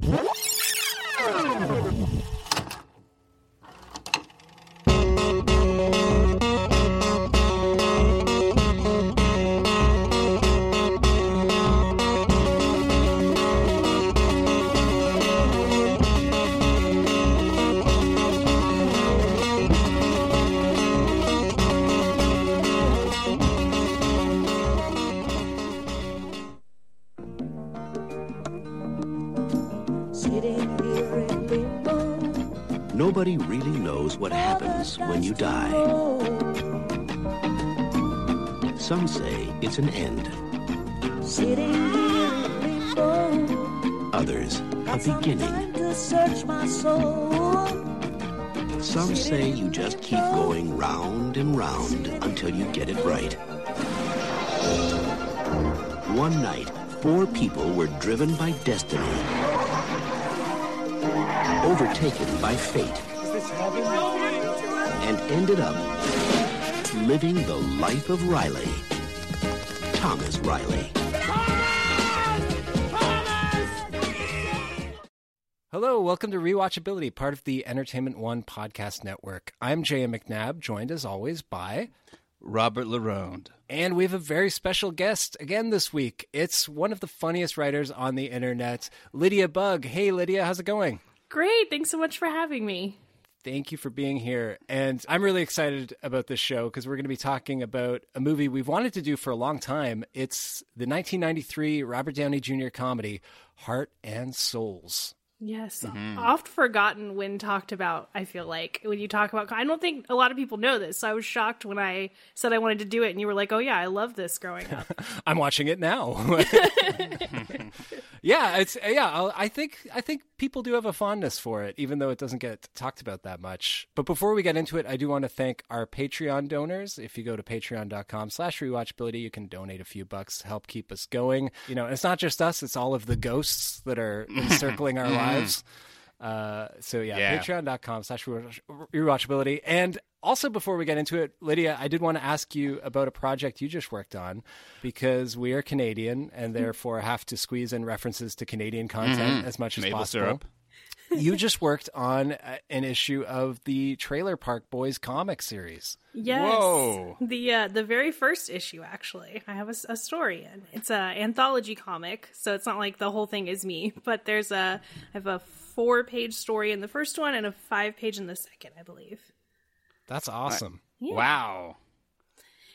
What? Nobody really knows what happens when you die. Some say it's an end, Sitting here in limbo. others a beginning. time to search my soul. Some say you just keep going round and round until you get it right. One night, four people were driven by destiny, overtaken by fate, and ended up living the life of Riley. Thomas Riley. Hello, welcome to Rewatchability, part of the Entertainment One podcast network. I'm J.M. McNabb, joined as always by. Robert Laronde. And we have a very special guest again this week. It's one of the funniest writers on the internet, Lydia Bug. Hey, Lydia, how's it going? Great. Thanks so much for having me. Thank you for being here. And I'm really excited about this show because we're going to be talking about a movie we've wanted to do for a long time. It's the 1993 Robert Downey Jr. comedy, Heart and Souls. Yes. Mm-hmm. Oft forgotten when talked about, I feel like. When you talk about, I don't think a lot of people know this. So I was shocked when I said I wanted to do it, and you were like, oh, yeah, I love this growing up. I'm watching it now. yeah, it's yeah. I'll- think I think people do have a fondness for it, even though it doesn't get talked about that much. But before we get into it, I do want to thank our Patreon donors. If you go to patreon.com/slash rewatchability, you can donate a few bucks to help keep us going. You know, it's not just us; it's all of the ghosts that are encircling our lives. Uh, so yeah, Yeah. patreon.com slash rewatchability. And also before we get into it, Lydia, I did want to ask you about a project you just worked on because we are Canadian and therefore have to squeeze in references to Canadian content as much as Maple possible. syrup. you just worked on uh, an issue of the Trailer Park Boys comic series. Yes. Whoa. The uh, the very first issue, actually, I have a story in. It's an anthology comic, so it's not like the whole thing is me. But there's a I have a four page story in the first one and a five page in the second, I believe. That's awesome. Wow.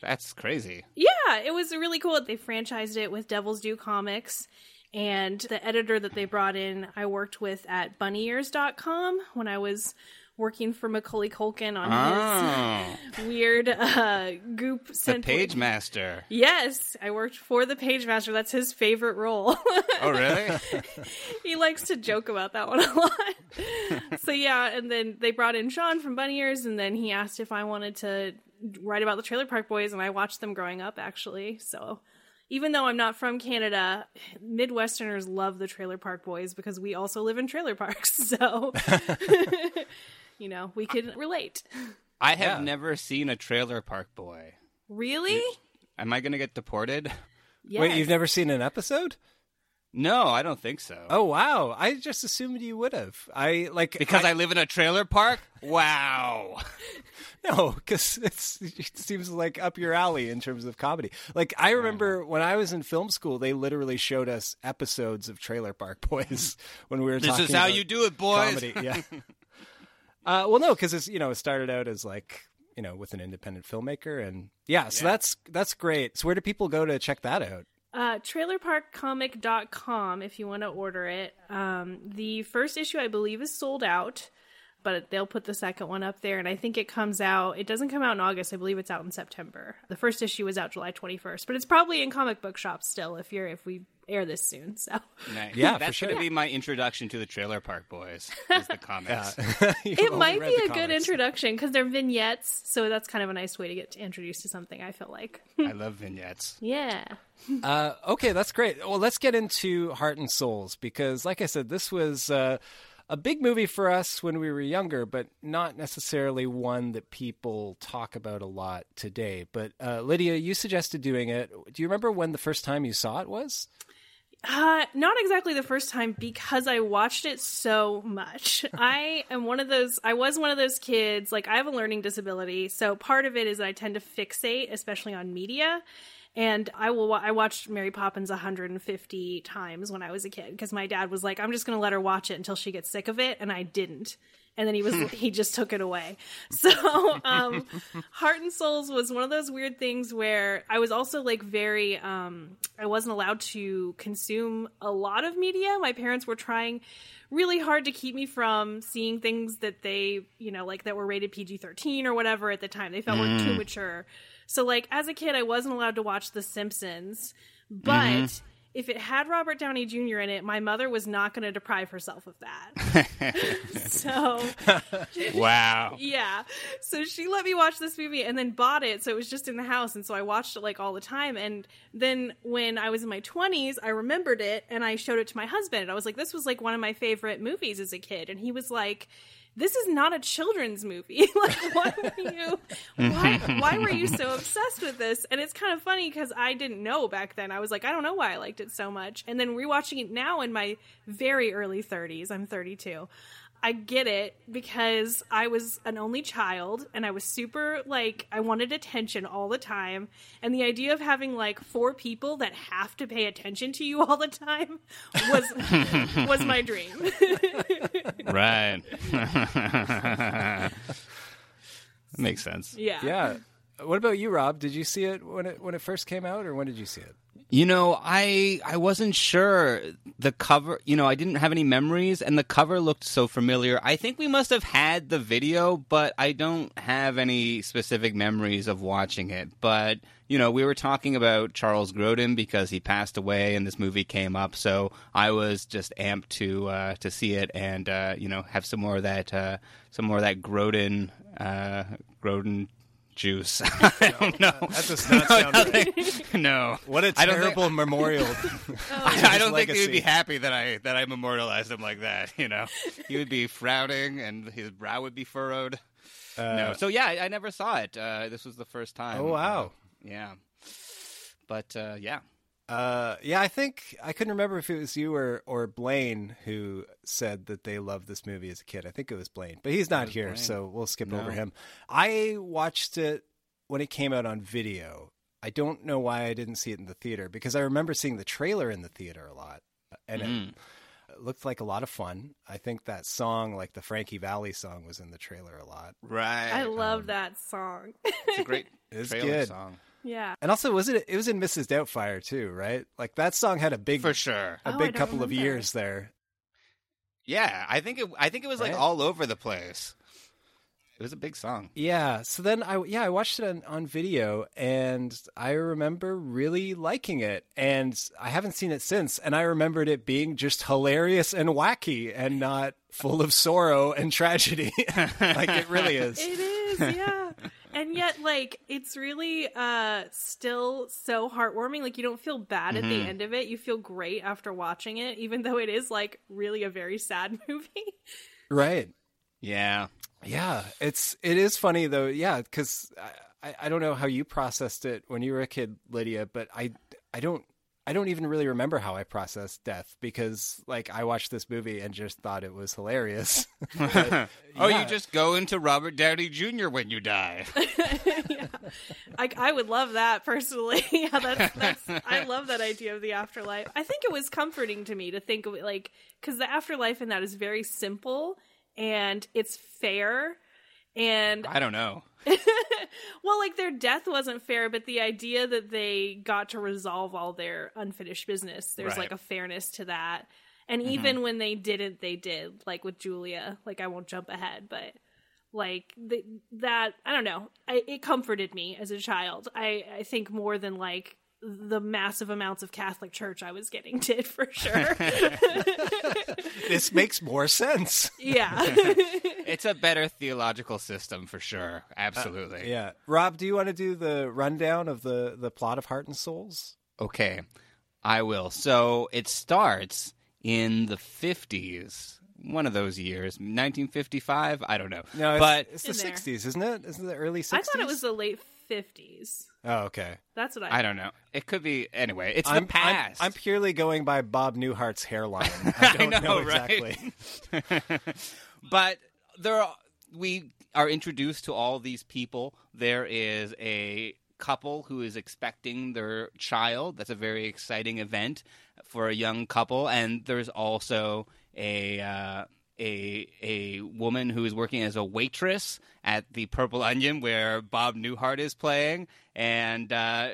That's crazy. Yeah, it was really cool. That they franchised it with Devil's Due Comics. And the editor that they brought in, I worked with at bunnyears.com when I was working for Macaulay Culkin on Oh, his weird uh, goop the page master. Yes, I worked for the page master. That's his favorite role. Oh, really? he likes to joke about that one a lot. so yeah, and then they brought in Sean from Bunny Ears, and then he asked if I wanted to write about the Trailer Park Boys, and I watched them growing up actually. So even though I'm not from Canada, Midwesterners love the Trailer Park Boys because we also live in trailer parks. So you know, we could relate. I have Yeah. never seen a trailer park boy. Really? Am I going to get deported? Yes. Wait, you've never seen an episode? No, I don't think so. Oh wow! I just assumed you would have. I like Because I, live in a trailer park? Wow. No, because it seems like up your alley in terms of comedy. Like I remember when I was in film school, they literally showed us episodes of Trailer Park Boys when we were. Talking. This talking is how about you do it, boys. Comedy, yeah. uh, well, no, because it's you know it started out as like you know with an independent filmmaker, and yeah, so that's that's great. So where do people go to check that out? Uh, trailerparkcomic.com if you want to order it. Um, the first issue, I believe, is sold out. but they'll put the second one up there and I think it comes out it doesn't come out in August. I believe it's out in September. The first issue was out July 21st, but it's probably in comic book shops still if you're if we air this soon. So Nice. Yeah, for that's sure. gonna be my introduction to the Trailer Park Boys. Is the comics. You've it might be the a good introduction because they're vignettes, so that's kind of a nice way to get introduced to something. I feel like, I love vignettes. yeah, Uh, okay, that's great. Well, let's get into Heart and Souls because, like I said, this was uh, a big movie for us when we were younger, but not necessarily one that people talk about a lot today. But uh, Lydia, you suggested doing it. Do you remember when the first time you saw it was? Uh, not exactly the first time because I watched it so much. I am one of those, I was one of those kids, like, I have a learning disability. So part of it is that I tend to fixate, especially on media. And I will, I watched Mary Poppins 150 times when I was a kid because my dad was like, I'm just going to let her watch it until she gets sick of it. And I didn't. And then he was, he just took it away. So, um, Heart and Souls was one of those weird things where I was also like very, um, I wasn't allowed to consume a lot of media. My parents were trying really hard to keep me from seeing things that they, you know, like that were rated PG 13 or whatever at the time. They felt were too mature. So, like, as a kid, I wasn't allowed to watch The Simpsons, but. If it had Robert Downey Jr. in it, my mother was not going to deprive herself of that. so, Wow. yeah. So she let me watch this movie and then bought it. So it was just in the house. And so I watched it like all the time. And then when I was in my 20s, I remembered it and I showed it to my husband. And I was like, this was like one of my favorite movies as a kid. And he was like, this is not a children's movie. like, why were you, why, why were you so obsessed with this? And it's kind of funny because I didn't know back then. I was like, I don't know why I liked it so much. And then rewatching it now in my very early 30s, I'm 32. I get it because I was an only child and I was super like I wanted attention all the time and the idea of having like four people that have to pay attention to you all the time was was my dream. Right. Makes sense. yeah. Yeah. What about you, Rob? Did you see it when it when it first came out, or when did you see it? You know, I I wasn't sure the cover. You know, I didn't have any memories, and the cover looked so familiar. I think we must have had the video, but I don't have any specific memories of watching it. But you know, we were talking about Charles Grodin because he passed away, and this movie came up. So I was just amped to uh, to see it, and uh, you know, have some more of that uh, some more of that Grodin uh, Grodin juice. I don't know. That does not sound right. no. What a I don't think- terrible memorial. I, I don't think he would be happy that I that I memorialized him like that. You know, he would be frowning and his brow would be furrowed. no, so yeah, I, I never saw it. Uh, this was the first time. oh wow. Uh, yeah, but uh, yeah, Uh, yeah, I think I couldn't remember if it was you or, or Blaine who said that they loved this movie as a kid. I think it was Blaine, but he's not here, Blaine. so we'll skip No. over him. I watched it when it came out on video. I don't know why I didn't see it in the theater because I remember seeing the trailer in the theater a lot, and Mm. it, it looked like a lot of fun. I think that song, like the Frankie Valli song, was in the trailer a lot. right. I love that song. It's a great It's trailer good. song yeah. And also, was it? It was in Mrs. Doubtfire too, right? Like that song had a big, for sure. a Oh, big don't couple of years there. Yeah, I think it. I think it was like all over the place. It was a big song. Yeah. So then I yeah I watched it on, on video and I remember really liking it and I haven't seen it since and I remembered it being just hilarious and wacky and not full of sorrow and tragedy like it really is. It is, yeah. And yet, like, it's really uh still so heartwarming. Like, you don't feel bad at the Mm-hmm. end of it. You feel great after watching it, even though it is like really a very sad movie. Right. Yeah. Yeah. It's it is funny though. Yeah, because I, I I don't know how you processed it when you were a kid, Lydia, but I I don't. I don't even really remember how I processed death because, like, I watched this movie and just thought it was hilarious. But, Oh, you just go into Robert Downey Jr. when you die. I, I would love that personally. yeah, that's, that's I love that idea of the afterlife. I think it was comforting to me to think of it like because the afterlife in that is very simple and it's fair. And I don't know. well, like their death wasn't fair, but the idea that they got to resolve all their unfinished business, there's Right. like a fairness to that. And mm-hmm. even when they didn't, they did. Like with Julia. Like I won't jump ahead, but like the, that I don't know. I, it comforted me as a child. I I think more than like the massive amounts of Catholic Church I was getting did for sure. this makes more sense. yeah. It's a better theological system for sure. Absolutely. Uh, yeah, Rob, do you want to do the rundown of the the plot of Heart and Souls? Okay, I will. So it starts in the 50s, one of those years, 1955. I don't know. No, it's, but it's the '60s, isn't it? Isn't it the early '60s? I thought it was the late 50s. Oh, okay. That's what I I don't know. It could be anyway. It's I'm, the past. I'm, I'm purely going by Bob Newhart's hairline. I don't know, exactly. right? but there are, we are introduced to all these people. There is a couple who is expecting their child. That's a very exciting event for a young couple. And there's also a uh, a a woman who is working as a waitress at the Purple Onion where Bob Newhart is playing, and uh,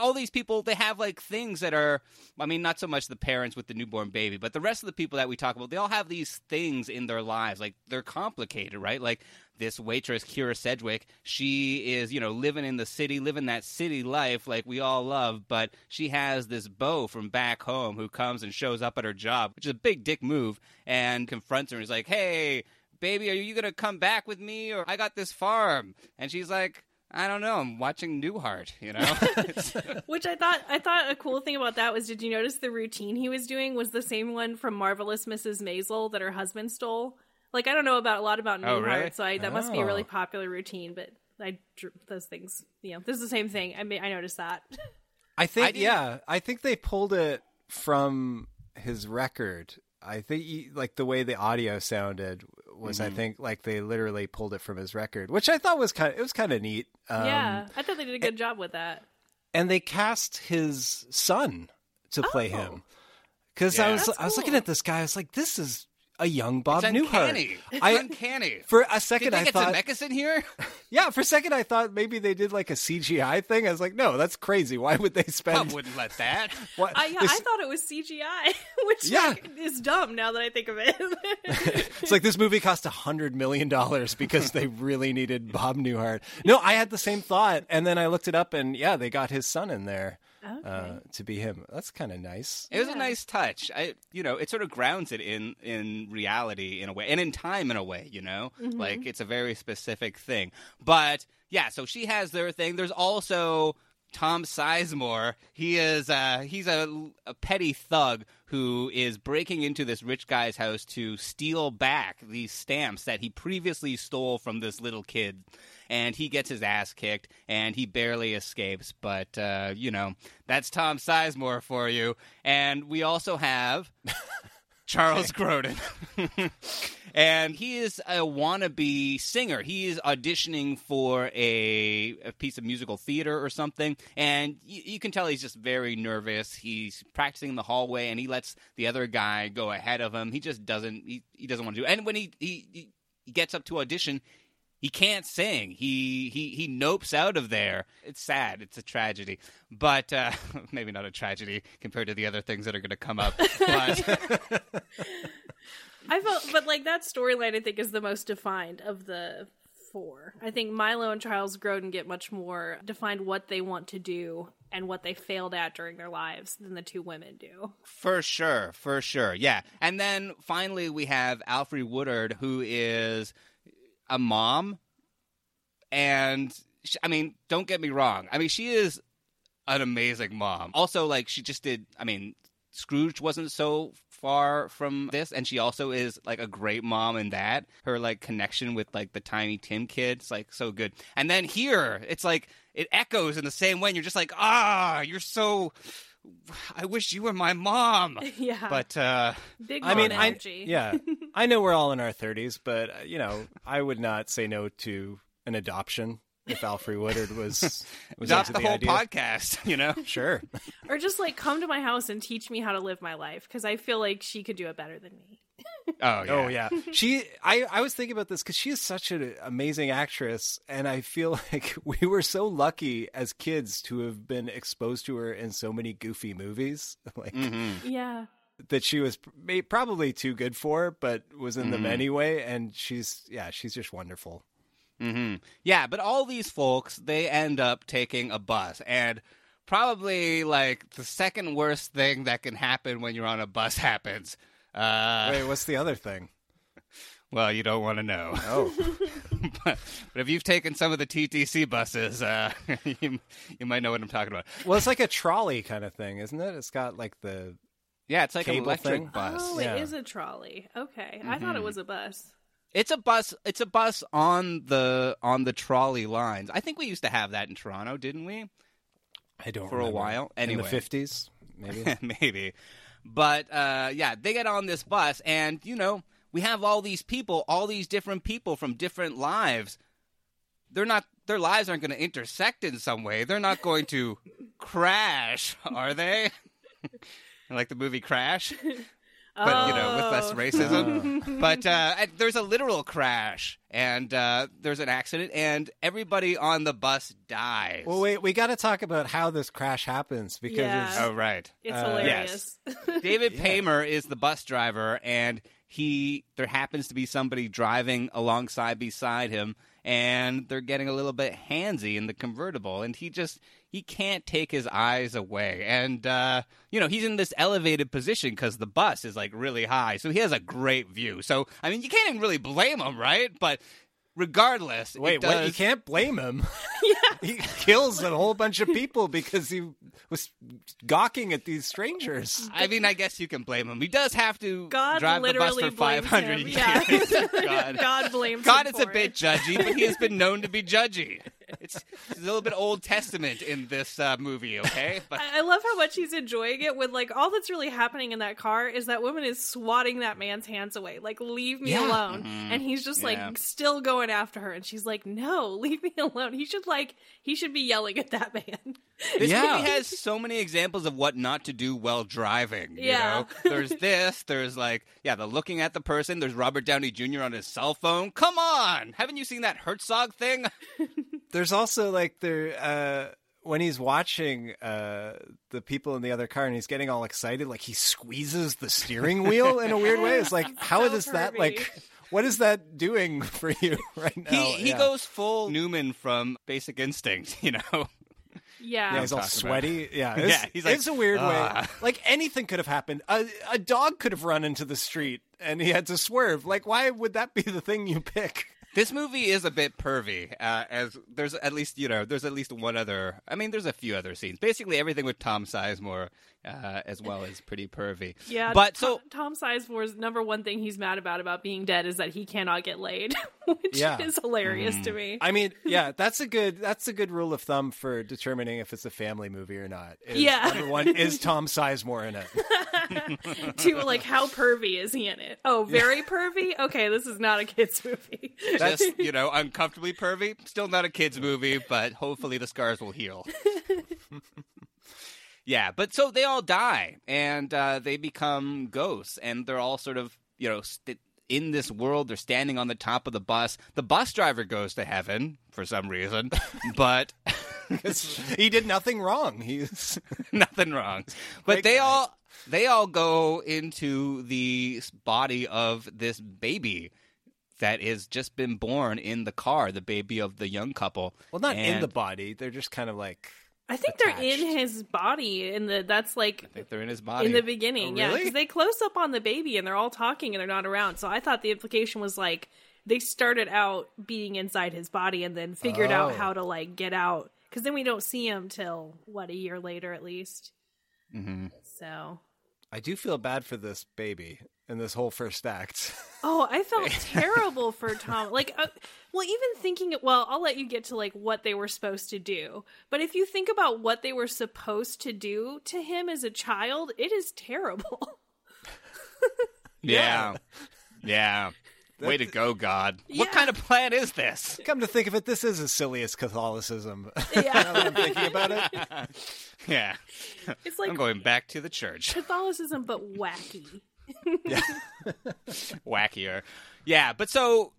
all these people they have like things that are, I mean, not so much the parents with the newborn baby, but the rest of the people that we talk about, they all have these things in their lives, like they're complicated, right? Like this waitress, Kyra Sedgwick, she is, you know, living in the city, living that city life like we all love, but she has this beau from back home who comes and shows up at her job, which is a big dick move, and confronts her and is like, hey, baby, are you to come back with me? Or I got this farm. And she's like, I don't know. I'm watching Newhart, you know? Which I thought I thought a cool thing about that was did you notice the routine he was doing was the same one from Marvelous Mrs. Maisel that her husband stole? Like I don't know about a lot about Oh, Newhart, really? so I, that must be a really Oh. popular routine. But I drew those things. You know, this is the same thing. I mean, I noticed that. I think, I yeah, I think they pulled it from his record. I think, he, like the way the audio sounded was, I think, like they literally pulled it from his record, which I thought was kind. Of, it was kind of neat. Um, yeah, I thought they did a good job with that. and they cast his son to play Oh. him because I was That's I was looking at this guy. I was like, this is a young Bob it's Newhart. uncanny. It's I uncanny. for a Did second they I get thought, Zemeckis in here? yeah, for a second I thought maybe they did like a CGI thing. I was like, no, that's crazy. Why would they I spend? wouldn't let that. what, I, yeah, this- I thought it was CGI, which Yeah. like, is dumb now that I think of it. it's like this movie cost a hundred million dollars because they really needed Bob Newhart. No, I had the same thought, and then I looked it up, and yeah, they got his son in there uh, to be him. That's kind of nice. It was a nice touch. I, you know, it sort of grounds it in in reality in a way, and in time in a way. You know, like it's a very specific thing. But yeah, so she has their thing. There's also Tom Sizemore. He is uh, he's a, a petty thug who is breaking into this rich guy's house to steal back these stamps that he previously stole from this little kid. And he gets his ass kicked, and he barely escapes. But uh, you know, that's Tom Sizemore for you. And we also have Charles Grodin. and he is a wannabe singer. He is auditioning for a, a piece of musical theater or something. And you, you can tell he's just very nervous. He's practicing in the hallway and he lets the other guy go ahead of him. He just doesn't, he, he doesn't want to do it. And when he, he, he gets up to audition, he can't sing. He he he nopes out of there. It's sad. It's a tragedy, but uh, maybe not a tragedy compared to the other things that are going to come up. But I felt, but like that storyline, I think is the most defined of the four. I think Milo and Charles Grodin get much more defined what they want to do and what they failed at during their lives than the two women do. For sure, for sure, yeah. And then finally, we have Alfred Woodard, who is a mom, and sh I mean, don't get me wrong. I mean, she is an amazing mom. Also, like she just did. I mean, Scrooge wasn't so far from this, and she also is like a great mom in that. Her like connection with like the Tiny Tim kids, like so good. And then here, it's like it echoes in the same way. And you're just like, ah, you're so. I wish you were my mom. Yeah, But uh big I mean, mom I energy. yeah, I know we're all in our thirties, but uh, you know, I would not say no to an adoption if Alfred Woodard was was adopt into the whole idea. podcast, you know? Sure. or just like come to my house and teach me how to live my life because I feel like she could do it better than me. Oh yeah. Oh yeah, she. I I was thinking about this because she is such an amazing actress, and I feel like we were so lucky as kids to have been exposed to her in so many goofy movies. Like, Mm-hmm. Yeah, that she was probably too good for, but was in them anyway. And she's yeah, she's just wonderful. Hmm Yeah, but all these folks, they end up taking a bus. And probably like the second worst thing that can happen when you're on a bus happens. Uh, Wait, what's the other thing? well, you don't want to know. Oh, but, but if you've taken some of the TTC buses, uh, you, you might know what I'm talking about. well, it's like a trolley kind of thing, isn't it? It's got like the Yeah, it's like an electric thing? bus. Oh, Yeah. it is a trolley. Okay, I thought it was a bus. It's a bus. It's a bus on the on the trolley lines. I think we used to have that in Toronto, didn't we? I don't For a remember. while. in Anyway. the fifties, maybe. Maybe. But uh, yeah, they get on this bus, and you know, we have all these people, all these different people from different lives. They're not. Their lives aren't going to intersect in some way. They're not going to crash, are they? like the movie Crash, but you know, with less Oh. racism. but uh, there's a literal crash, and uh, there's an accident, and everybody on the bus dies. well, wait, we got to talk about how this crash happens because Yeah. it's, Oh right. It's Uh, hilarious. David Paymer is the bus driver, and he there happens to be somebody driving alongside beside him, and they're getting a little bit handsy in the convertible, and he just he can't take his eyes away, and uh, you know he's in this elevated position because the bus is like really high, so he has a great view. So I mean, you can't even really blame him, right? But regardless, it Wait, what? You can't blame him. he kills a whole bunch of people because he was gawking at these strangers. I mean, I guess you can blame him. He does have to God drive the bus literally for blames 500 him. years. Yeah. God. God blames God him is a for bit it. judgy, but he has been known to be judgy. It's, it's a little bit Old Testament in this uh, movie, okay? But I I love how much he's enjoying it when like all that's really happening in that car is that woman is swatting that man's hands away. Like, leave me Yeah. alone. And he's just like Yeah. still going after her and she's like, No, leave me alone. He should like he should be yelling at that man. this Yeah. movie has so many examples of what not to do while driving. You Yeah. know? There's this, there's like, yeah, the looking at the person, there's Robert Downey Jr. on his cell phone. Come on! Haven't you seen that Herzog thing? There's also like there uh, when he's watching uh, the people in the other car and he's getting all excited, like he squeezes the steering wheel in a weird way. It's like how So is that pervy. like? What is that doing for you right now? He, he Yeah. goes full Newman from Basic Instinct, you know? Yeah. Yeah, he's all talking about. sweaty. Yeah, it's, Yeah, he's like, it's a weird way. "Ah." Like anything could have happened. A, a dog could have run into the street and he had to swerve. Like, why would that be the thing you pick? This movie is a bit pervy, uh, as there's at least you know there's at least one other. I mean, there's a few other scenes. Basically, everything with Tom Sizemore uh, as well as pretty pervy. Yeah, but Tom, so Tom Sizemore's number one thing he's mad about about being dead is that he cannot get laid, which Yeah. is hilarious to me. I mean, yeah, that's a good that's a good rule of thumb for determining if it's a family movie or not. Is, Yeah. number one is Tom Sizemore in it. to like how pervy is he in it? Oh, very pervy. Okay, this is not a kids movie. just you know uncomfortably pervy. Still not a kids movie, but hopefully the scars will heal. Yeah, but so they all die and uh, they become ghosts, and they're all sort of you know. St- in this world, they're standing on the top of the bus. The bus driver goes to heaven for some reason, but he did nothing wrong. He's nothing wrong. But they guy. all they all go into the body of this baby that has just been born in the car, the baby of the young couple. well, not in the body. They're just kind of like I think they're in his body, and the that's like I think they're in his body. in the beginning, Oh, yeah, because they close up on the baby and they're all talking and they're not around. So I thought the implication was like they started out being inside his body and then figured out Oh. how to like get out. Because then we don't see him till what a year later at least. hmm So I do feel bad for this baby in this whole first act. Oh, I felt terrible for Tom. Like, uh, well, even thinking, it well, I'll let you get to like what they were supposed to do. But if you think about what they were supposed to do to him as a child, it is terrible. Yeah. Yeah. Way to go, God. What kind of plan is this? Come to think of it, this is as silly as Catholicism. now Yeah, that I'm thinking about it. Yeah. it's like I'm going back to the church. Catholicism, but wacky. Wackier. Yeah, but so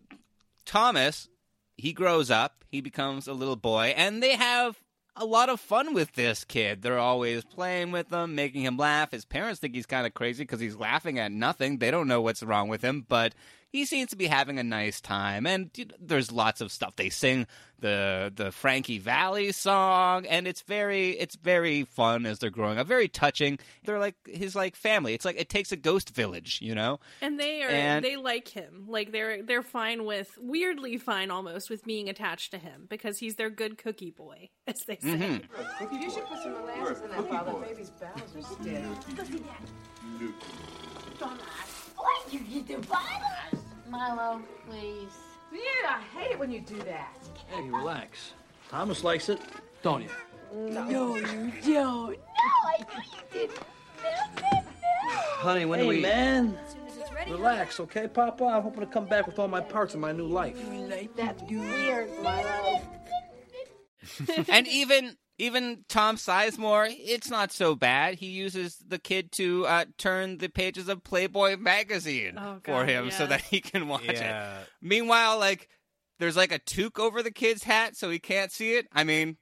Thomas, he grows up, he becomes a little boy, and they have a lot of fun with this kid. They're always playing with him, making him laugh. His parents think he's kind of crazy because he's laughing at nothing. They don't know what's wrong with him, but he seems to be having a nice time. And you know, there's lots of stuff. They sing the the Frankie Valli song, and it's very it's very fun as they're growing up. Very touching. They're like his like family. It's like it takes a ghost village, you know. And they are And- they like him. Like they're they're fine with weirdly fine almost with being attached to him because he's their good cookie boy, as they say. Mm-hmm. You should put some molasses in that while the baby's bowels are stiff. What you get the bottles? Milo, please. Yeah, I hate it when you do that. Hey, relax. Thomas likes it, don't you? No, you don't. No, I know you didn't. No, no, no. Honey, when hey, do we... man. As soon as it's ready. Relax, okay, Papa? I'm hoping to come back with all my parts in my new life. That's weird, Milo. and even even Tom Sizemore, it's not so bad. He uses the kid to uh, turn the pages of Playboy magazine Oh, for God, him so that he can watch Yeah. it. Meanwhile, like there's like a toque over the kid's hat so he can't see it. I mean,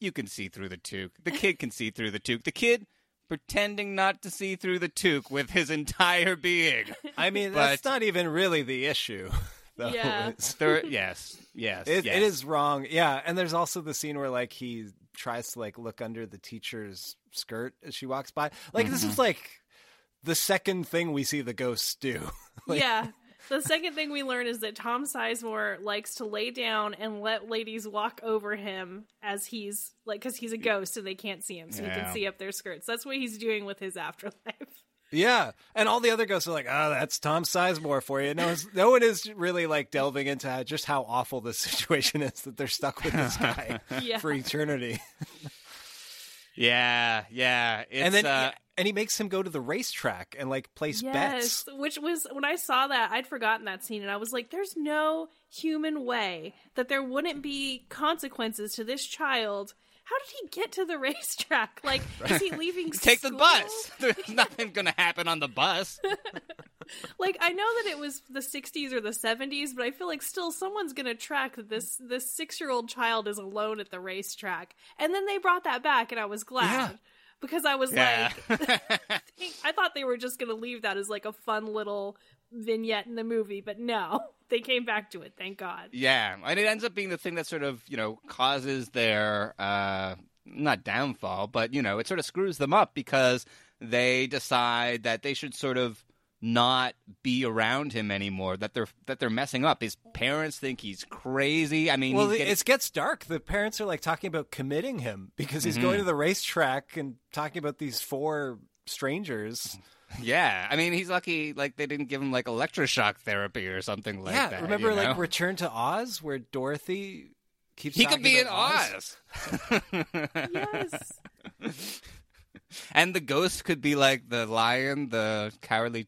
you can see through the toque. The kid can see through the toque. The kid pretending not to see through the toque with his entire being. I mean, But- that's not even really the issue. though. Yeah. There, yes, yes, It, yes. it is wrong. Yeah, and there's also the scene where like he tries to like look under the teacher's skirt as she walks by. Like this Mm-hmm. is like the second thing we see the ghosts do. Like- yeah. The second thing we learn is that Tom Sizemore likes to lay down and let ladies walk over him as he's like because he's a ghost and they can't see him, so he can see up their skirts. That's what he's doing with his afterlife. Yeah, and all the other ghosts are like, "Oh, that's Tom Sizemore for you." No, it's- no one is really like delving into how, just how awful this situation is that they're stuck with this guy Yeah. for eternity. yeah, yeah. It's, and then, uh, and he makes him go to the racetrack and like place Yes, bets. which was when I saw that I'd forgotten that scene, and I was like, "There's no human way that there wouldn't be consequences to this child." How did he get to the racetrack? Like, is he leaving? take the bus. There's nothing going to happen on the bus. Like, I know that it was the '60s or the '70s, but I feel like still someone's gonna track that this this six year old child is alone at the racetrack, and then they brought that back, and I was glad. Yeah. Because I was Yeah. like, I thought they were just going to leave that as like a fun little vignette in the movie, but no, they came back to it. Thank God. Yeah, and it ends up being the thing that sort of you know causes their uh, not downfall, but you know it sort of screws them up because they decide that they should sort of not be around him anymore. That they're that they're messing up. His parents think he's crazy. I mean, Well, it getting- it gets dark. The parents are like talking about committing him because he's going to the racetrack and talking about these four strangers. Yeah. I mean, he's lucky like they didn't give him like electroshock therapy or something like yeah, that. remember you know? like Return to Oz where Dorothy keeps he could be in about Oz. Yes. and the ghost could be like the lion, the cowardly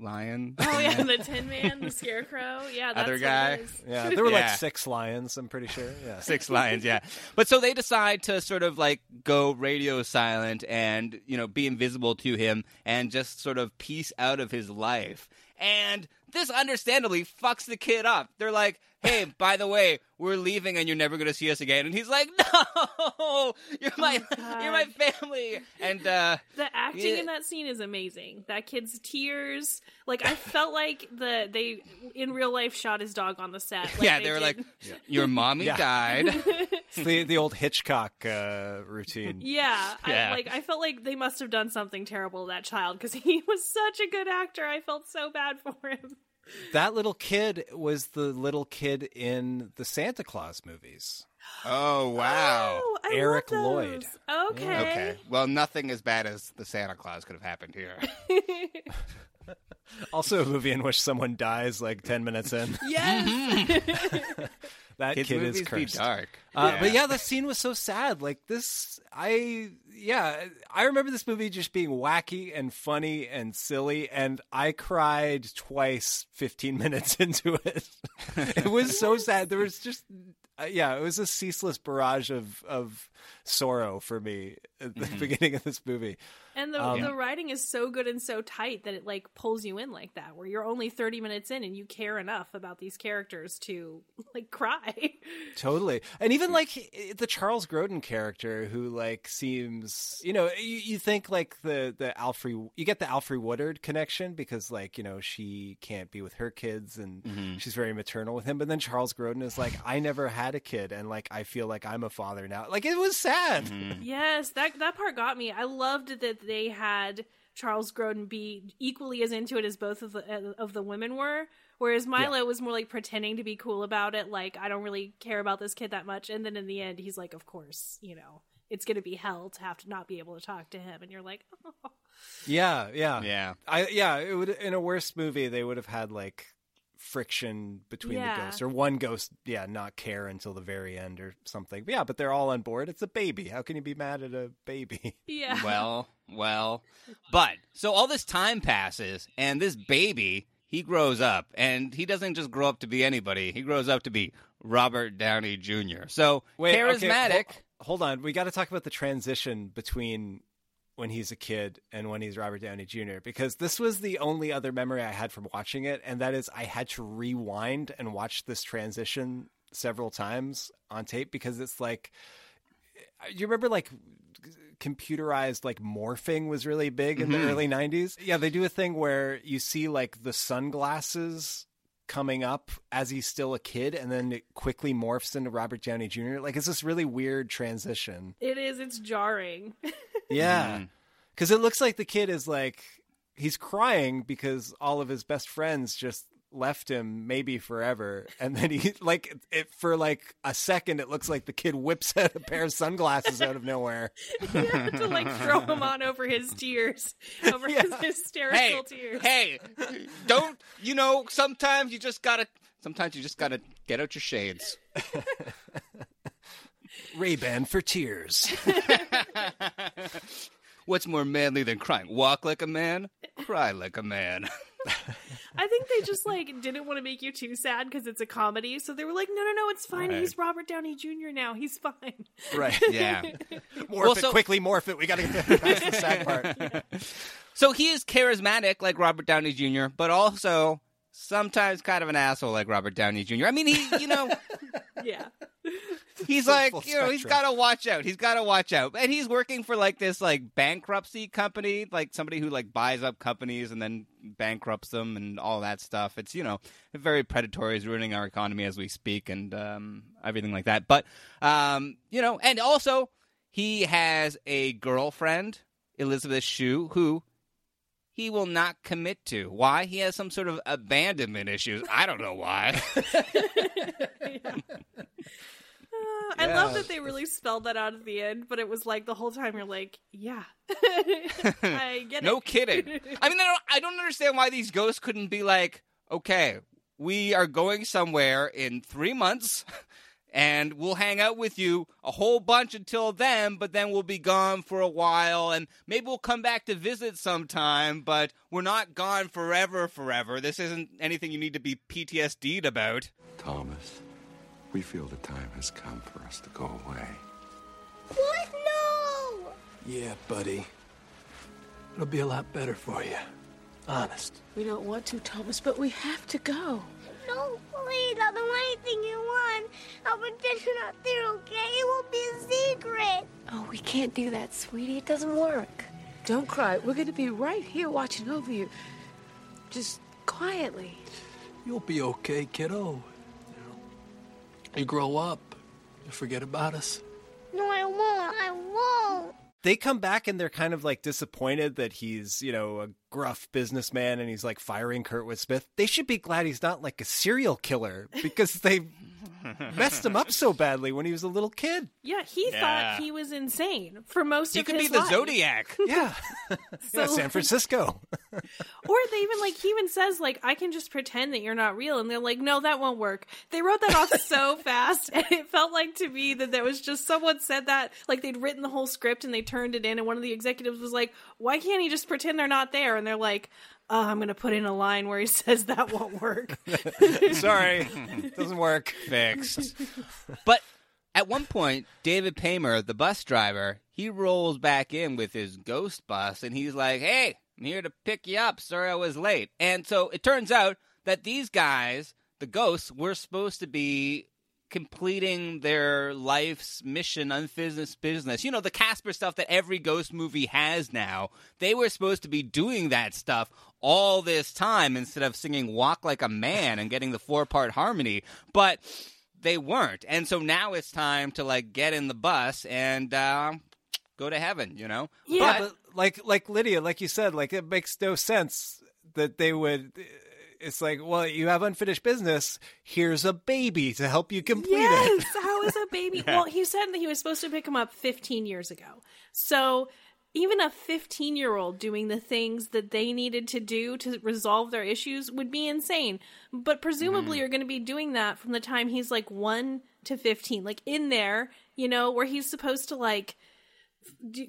lion. Oh yeah, the Tin Man, the Scarecrow. Yeah, that's Other guy. Yeah, there were like six lions. I'm pretty sure. Yeah, Six lions, yeah. But so they decide to sort of like go radio silent and, you know, be invisible to him and just sort of piece out of his life. And this understandably fucks the kid up. They're like, hey, by the way, we're leaving and you're never going to see us again. And he's like, no, you're my, God. you're my family. And, uh, The acting Yeah. in that scene is amazing. That kid's tears, like I felt like the they in real life shot his dog on the set. Like, yeah, they were did- like, your mommy Yeah. died. it's the the old Hitchcock uh, routine. Yeah, Yeah. I, like I felt like they must have done something terrible to that child because he was such a good actor. I felt so bad for him. That little kid was the little kid in the Santa Claus movies. oh, wow. Oh, Eric Lloyd. Okay. Okay. Well, nothing as bad as the Santa Claus could have happened here. Also, a movie in which someone dies like ten minutes in. Yes. That Kids kid movies is be cursed. dark. Uh, But yeah, the scene was so sad. Like this, I yeah, I remember this movie just being wacky and funny and silly, and I cried twice. Fifteen minutes into it, it was so sad. There was just uh, yeah, it was a ceaseless barrage of of sorrow for me at the mm-hmm. beginning of this movie. And the Um, the writing is so good and so tight that it like pulls you in like that, where you're only thirty minutes in and you care enough about these characters to like cry. Totally. And even hmm. like eh, the Charles Grodin character who like seems, you know, you, you think like the the Alfre you get the Alfre Woodard connection because like, you know, she can't be with her kids and mm-hmm. she's very maternal with him, but then Charles Grodin is like I never had a kid and like I feel like I'm a father now. Like it was sad. Mm-hmm. yes, that that part got me. I loved that they had Charles Grodin be equally as into it as both of the uh, of the women were. Whereas Milo was more like pretending to be cool about it, like I don't really care about this kid that much. And then in the end, he's like, "Of course, you know, it's going to be hell to have to not be able to talk to him." And you're like, oh. Yeah, yeah. Yeah. I yeah, it would in a worse movie they would have had like friction between Yeah. the ghosts or one ghost yeah not care until the very end or something but yeah but they're all on board it's a baby how can you be mad at a baby "Yeah." Well, well. But so all this time passes and this baby, he grows up and he doesn't just grow up to be anybody. He grows up to be Robert Downey Jr. So okay, charismatic. hol- hold on we got to talk about the transition between when he's a kid and when he's Robert Downey Jr. because this was the only other memory I had from watching it and that is I had to rewind and watch this transition several times on tape because it's like you remember like computerized like morphing was really big in the Mhm. early 90s yeah they do a thing where you see like the sunglasses coming up as he's still a kid and then it quickly morphs into robert downey jr like it's this really weird transition It is. It's jarring. yeah mm-hmm. because it looks like the kid is like he's crying because all of his best friends just left him maybe forever and then he like it for like a second it looks like the kid whips out a pair of sunglasses out of nowhere you have to like throw him on over his tears, over his hysterical hey, tears. hey, don't you know? Sometimes you just gotta. Sometimes you just gotta get out your shades. ray-ban for tears What's more manly than crying? Walk like a man, cry like a man. I think they just like didn't want to make you too sad because it's a comedy, so they were like, "No, no, no, it's fine. Right. He's Robert Downey Jr. now. He's fine." right Yeah. morph Well, it so- quickly morph it we gotta get past the sad part So he is charismatic like Robert Downey Jr., but also sometimes kind of an asshole like Robert Downey Jr. I mean, he, you know, yeah. he's Full- like, full you know, he's got to watch out. He's got to watch out. And he's working for like this like bankruptcy company, like somebody who like buys up companies and then bankrupts them and all that stuff. It's, you know, very predatory. Is ruining our economy as we speak and um, everything like that. But, um, you know, and also he has a girlfriend, Elizabeth Shue, who he will not commit to. Why? He has some sort of abandonment issues. I don't know why. I love that they really spelled that out at the end, but it was like the whole time you're like, "Yeah, I get no it." No kidding. I mean, I don't, I don't understand why these ghosts couldn't be like, okay, we are going somewhere in three months. And we'll hang out with you a whole bunch until then, but then we'll be gone for a while, and maybe we'll come back to visit sometime, but we're not gone forever, forever. This isn't anything you need to be PTSD'd about. Thomas, we feel the time has come for us to go away. What? No! Yeah, buddy. It'll be a lot better for you. Honest. We don't want to, Thomas, but we have to go. No, please, I'll do anything you want. I'll pretend you're not there, okay? It won't be a secret. Oh, we can't do that, sweetie. It doesn't work. Don't cry. We're going to be right here watching over you. Just quietly. You'll be okay, kiddo. You grow up, you forget about us. No, I won't. I won't. They come back and they're kind of like disappointed that he's, you know, a gruff businessman and he's like firing Kurtwood Smith. They should be glad he's not like a serial killer because they messed him up so badly when he was a little kid. Yeah, he Yeah. thought he was insane for most You of his life. He could be the life. Zodiac. Yeah. So, yeah, San Francisco. Or they even like he even says like I can just pretend that you're not real, and they're like, no, that won't work. They wrote that off so fast, and it felt like to me that there was just someone said that like they'd written the whole script and they turned it in, and one of the executives was like, why can't he just pretend they're not there? And they're like, oh, I'm gonna put in a line where he says that won't work. Sorry. Doesn't work. fixed. but at one point, David Paymer, the bus driver, he rolls back in with his ghost bus and he's like, "Hey, I'm here to pick you up. Sorry I was late." And so it turns out that these guys, the ghosts, were supposed to be completing their life's mission, unfinished business. You know, the Casper stuff that every ghost movie has now. They were supposed to be doing that stuff all this time instead of singing Walk Like a Man and getting the four part harmony. But they weren't. And so now it's time to like get in the bus and uh, go to heaven, you know? Yeah, but, like like Lydia, like you said, like it makes no sense that they would. It's like, well, you have unfinished business. Here's a baby to help you complete yes, it. how is a baby? Well, he said that he was supposed to pick him up 15 years ago. So even a 15 year old doing the things that they needed to do to resolve their issues would be insane. But presumably, Mm-hmm. you're going to be doing that from the time he's like 1 to 15, like in there, you know, where he's supposed to like d-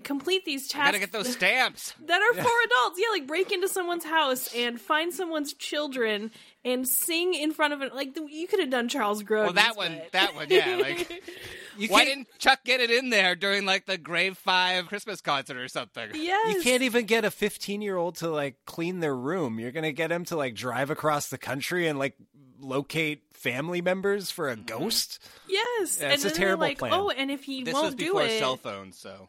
complete these tasks. I gotta get those stamps. that are for adults. Yeah, like break into someone's house and find someone's children and sing in front of it. Like the, you could have done Charles Grodin. Well, that one, that one, yeah. Like, why didn't Chuck get it in there during like the Grave Five Christmas concert or something? Yes. You can't even get a 15 year old to like clean their room. You're going to get him to like drive across the country and like locate family members for a mm-hmm. ghost? Yes, Yeah, and a terrible like, plan. oh, and if he This won't was do before it, cell phones, so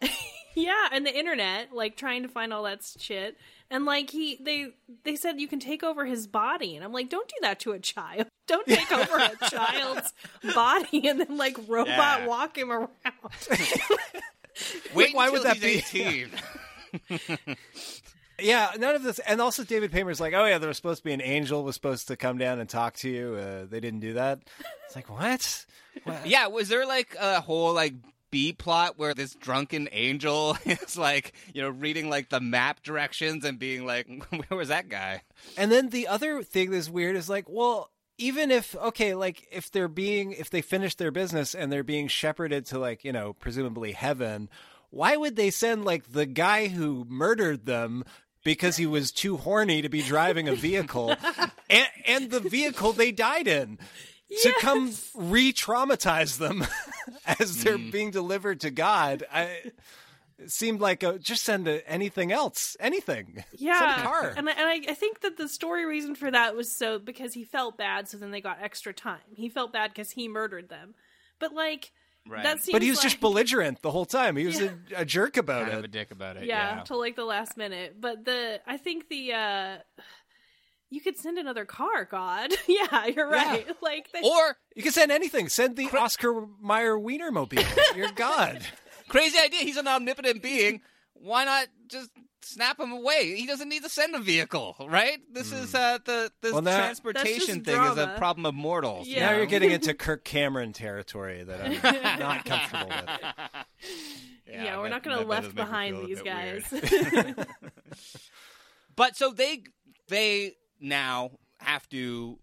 yeah, and the internet, like trying to find all that shit, and like he, they, they said you can take over his body, and I'm like, don't do that to a child. Don't take over a child's body and then like robot Yeah. walk him around. wait why would that he's be? 18. Yeah, none of this. And also, David Paymer's like, oh, yeah, there was supposed to be an angel was supposed to come down and talk to you. Uh, they didn't do that. It's like, what? What? yeah, was there like a whole like B plot where this drunken angel is like, you know, reading like the map directions and being like, where was that guy? And then the other thing that's weird is like, well, even if okay, like if they're being if they finish their business and they're being shepherded to like you know presumably heaven, why would they send like the guy who murdered them? Because he was too horny to be driving a vehicle, and, and the vehicle they died in, to come re-traumatize them as they're mm. being delivered to God. I, seemed like a, just send a, anything else, anything. Yeah, send a car. and I, and I, I think that the story reason for that was so because he felt bad, so then they got extra time. He felt bad because he murdered them, but like Right. that seems. But he was like, just belligerent the whole time. He was Yeah. a, a jerk about Kind of it. a dick about it. yeah, Yeah. till like the last minute. But the I think the uh you could send another car. God, yeah, you're right. Like they, Or You can send anything. Send the Oscar Mayer Wienermobile. You're God. crazy idea. He's an omnipotent being. Why not just snap him away? He doesn't need to send a vehicle, right? This is uh, the this Well, now- transportation That's just thing is a problem of mortals. Yeah. Now you're getting into Kirk Cameron territory that I'm not comfortable with. yeah, we're that- not going to left does make me behind these guys. But so they they now have to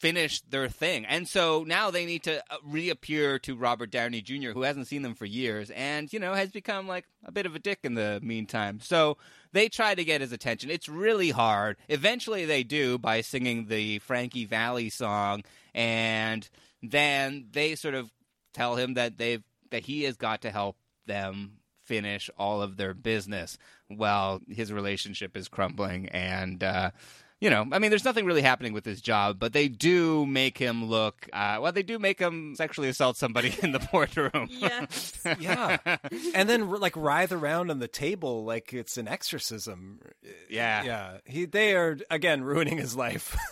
finish their thing. And so now they need to uh, reappear to Robert Downey Jr., who hasn't seen them for years and, you know, has become like a bit of a dick in the meantime. So they try to get his attention. It's really hard. Eventually they do by singing the Frankie Valli song and then they sort of tell him that they've that he has got to help them finish all of their business while his relationship is crumbling and uh you know, I mean, there's nothing really happening with his job, but they do make him look. Uh, well, they do make him sexually assault somebody in the boardroom. yes. Yeah. And then like writhe around on the table like it's an exorcism. yeah. Yeah. He they are again ruining his life.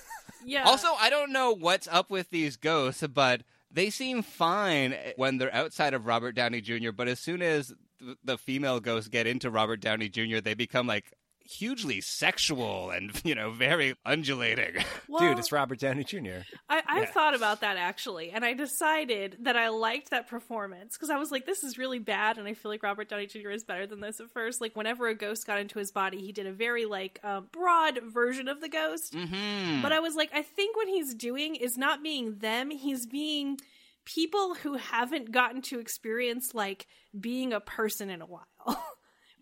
Yeah. Also, I don't know what's up with these ghosts, but they seem fine when they're outside of Robert Downey Jr. But as soon as the female ghosts get into Robert Downey Jr., they become like hugely sexual and you know very undulating. Well, Dude, it's Robert Downey Jr. I, I've thought about that actually, and I decided that I liked that performance because I was like, this is really bad, and I feel like Robert Downey Jr. is better than this at first. Like, whenever a ghost got into his body, he did a very like um, broad version of the ghost. mm-hmm. But I was like, I think what he's doing is not being them, he's being people who haven't gotten to experience like being a person in a while.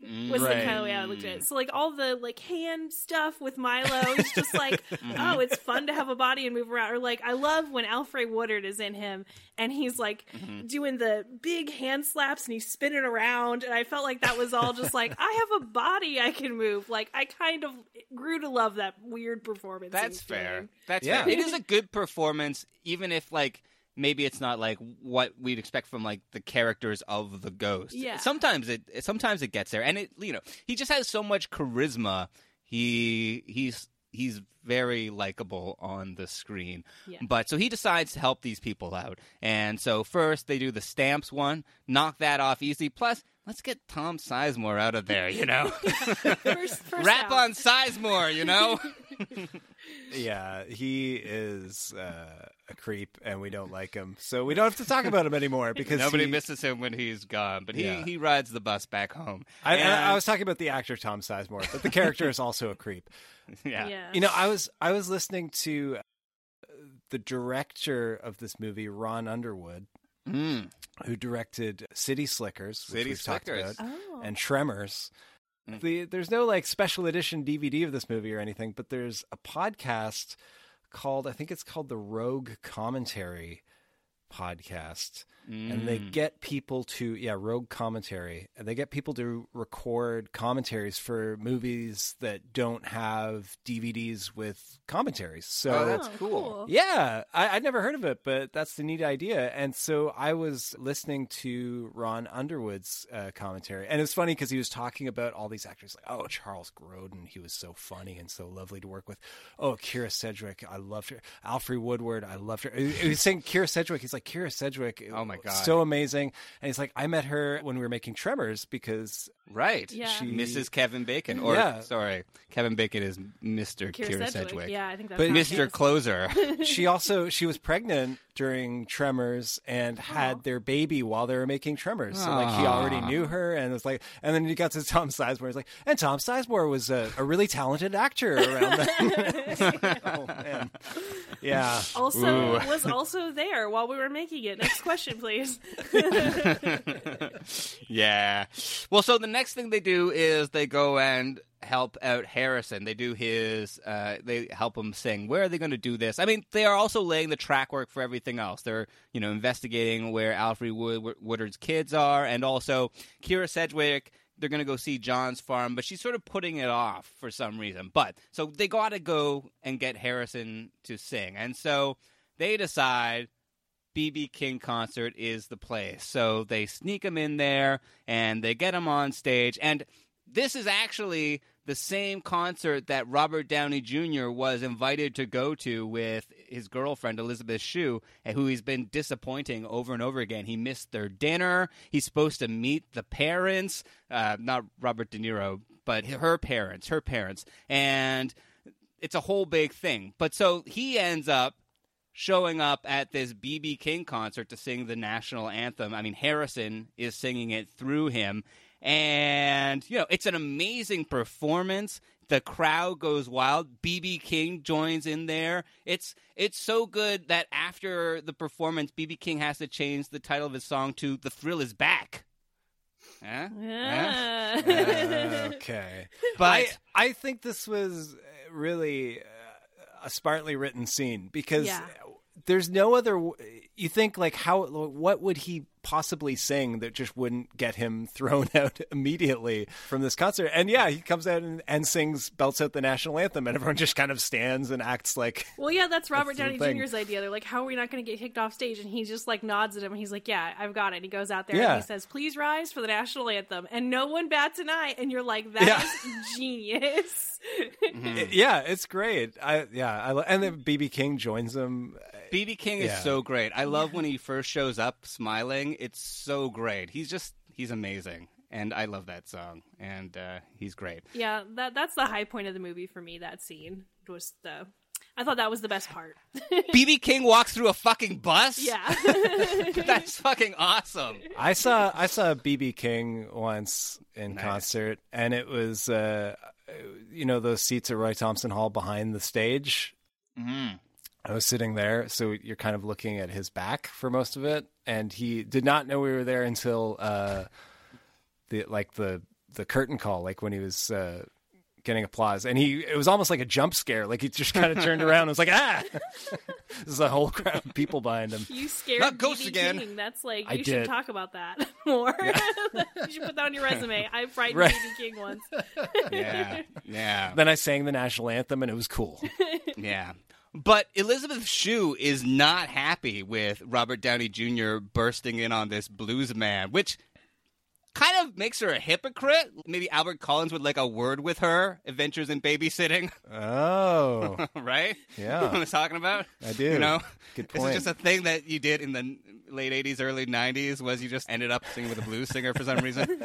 Mm, was the kind of way I looked at it. So like all the like hand stuff with Milo is just like, mm-hmm. oh, it's fun to have a body and move around. Or like I love when Alfre Woodard is in him and he's like mm-hmm. doing the big hand slaps and he's spinning around. And I felt like that was all just like I have a body I can move. Like I kind of grew to love that weird performance. That's fair. doing. That's Yeah. fair. It is a good performance, even if like maybe it's not like what we'd expect from like the characters of the ghost. Yeah. Sometimes it sometimes it gets there, and it you know he just has so much charisma. He he's he's very likable on the screen. Yeah. But so he decides to help these people out, and so first they do the stamps one, knock that off easy. Plus. Let's get Tom Sizemore out of there, you know. First, first Rap out. on Sizemore, you know. Yeah, he is uh, a creep, and we don't like him, so we don't have to talk about him anymore because Nobody he- misses him when he's gone, but he, Yeah. he rides the bus back home. I, And- I, I was talking about the actor Tom Sizemore, but the character is also a creep. yeah. Yeah. You know, I was I was listening to uh, the director of this movie, Ron Underwood, Mm. who directed City Slickers, which City we've talked Slickers. about, Oh. and Tremors. Mm. The, there's no like special edition DVD of this movie or anything, but there's a podcast called I think it's called the Rogue Commentary podcast. And they Mm. get people to yeah, Rogue Commentary. And they get people to record commentaries for movies that don't have DVDs with commentaries. So Oh, that's Oh, cool. yeah, I, I'd never heard of it, but that's the neat idea. And so I was listening to Ron Underwood's uh, commentary, and it's funny because he was talking about all these actors, like oh Charles Grodin, he was so funny and so lovely to work with. Oh Kyra Sedgwick, I loved her. Alfre Woodard, I loved her. He he was saying Kyra Sedgwick. He's like Kyra Sedgwick. Oh, my God. so amazing. And he's like, I met her when we were making Tremors because Right. Yeah. she Mrs. Kevin Bacon. Or, Yeah. sorry, Kevin Bacon is Mr. Kyra, Kyra, Sedgwick. Sedgwick. Yeah, I think that's But Mr. is. Closer. she also she was pregnant during Tremors and had their baby while they were making Tremors. So like he already knew her and was like, and then he got to Tom Sizemore. He's like, and Tom Sizemore was a, a really talented actor around that. oh man, yeah. Also was also there while we were making it. Next question, please. yeah. Well, so the next thing they do is they go and help out Harrison. They do his, uh, they help him sing. Where are they going to do this? I mean, they are also laying the track work for everything else. They're, you know, investigating where Alfre Wood- Woodard's kids are, and also Kyra Sedgwick. They're going to go see John's farm, but she's sort of putting it off for some reason. But so they got to go and get Harrison to sing, and so they decide BB King concert is the place. So they sneak him in there and they get him on stage. And this is actually the same concert that Robert Downey Jr. was invited to go to with his girlfriend Elizabeth Shue, who he's been disappointing over and over again. He missed their dinner. He's supposed to meet the parents, uh, not Robert De Niro, but her parents, her parents, and it's a whole big thing. But so he ends up showing up at this BB King concert to sing the national anthem. I mean, Harrison is singing it through him. And, you know, it's an amazing performance. The crowd goes wild. BB King joins in there. It's it's so good that after the performance, BB King has to change the title of his song to "The Thrill Is Back." Huh? Yeah. Uh, okay, But I I think this was uh, really uh, a smartly written scene because Yeah. There's no other. You think like how what would he possibly sing that just wouldn't get him thrown out immediately from this concert? And yeah, he comes out and, and sings, belts out the national anthem, and everyone just kind of stands and acts like. Well, yeah, that's Robert That's Downey thing. Jr.'s idea. They're like, "How are we not going to get kicked off stage?" And he just like nods at him. And he's like, "Yeah, I've got it." He goes out there Yeah. and he says, "Please rise for the national anthem," and no one bats an eye. And you're like, "That is Yeah. genius." Mm-hmm. Yeah, it's great. I yeah, I lo- and then BB King joins them. BB King is so great. I love when he first shows up smiling. It's so great. He's just he's amazing, and I love that song. And uh, he's great. yeah, that that's the high point of the movie for me. That scene was the. I thought that was the best part. BB King walks through a fucking bus. yeah. that's fucking awesome. I saw I saw BB King once in Nice. concert, and it was uh, you know those seats at Roy Thomson Hall behind the stage. Mm. I was sitting there, so you're kind of looking at his back for most of it, and he did not know we were there until uh, the like the the curtain call, like when he was uh, getting applause, and he it was almost like a jump scare. Like he just kind of turned around and was like, "Ah!" There's a whole crowd of people behind him. You scared Not ghosts BB again. King. That's like I you should did. talk about that more. you should put that on your resume. I frightened Right. BB King once. Yeah, yeah, Then I sang the national anthem, and it was cool. yeah. But Elizabeth Shue is not happy with Robert Downey Jr. bursting in on this blues man, which kind of makes her a hypocrite. Maybe Albert Collins would like a word with her. Adventures in Babysitting, Oh, right? Yeah. You know what I'm talking about? I do. You know, Good This point. is just a thing that you did in the late '80s, early '90s. Was you just ended up singing with a blues singer for some reason?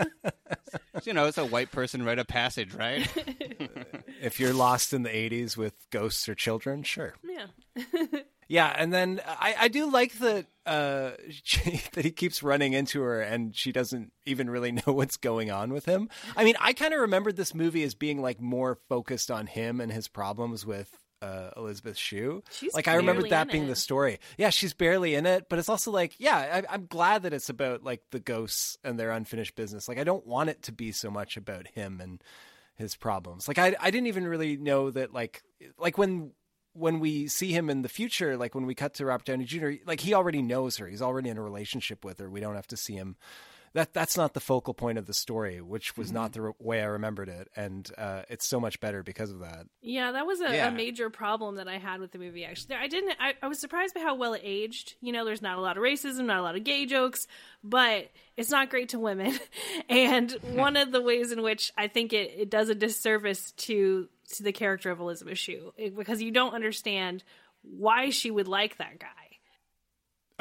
you know, it's a white person rite of passage, right? if you're lost in the '80s with ghosts or children, sure. Yeah. Yeah, and then I, I do like that uh, she, that he keeps running into her, and she doesn't even really know what's going on with him. I mean, I kind of remembered this movie as being like more focused on him and his problems with uh, Elizabeth Shue. She's like I remember that being it. the story. Yeah, she's barely in it, but it's also like, yeah, I, I'm glad that it's about like the ghosts and their unfinished business. Like I don't want it to be so much about him and his problems. Like I, I didn't even really know that like like when when we see him in the future, like when we cut to Robert Downey Jr., like he already knows her. He's already in a relationship with her. We don't have to see him. That that's not the focal point of the story, which was not the re- way I remembered it, and uh, it's so much better because of that. Yeah, that was a, Yeah. a major problem that I had with the movie. Actually, I didn't. I, I was surprised by how well it aged. You know, there's not a lot of racism, not a lot of gay jokes, but it's not great to women. and one of the ways in which I think it, it does a disservice to to the character of Elizabeth Shue because you don't understand why she would like that guy.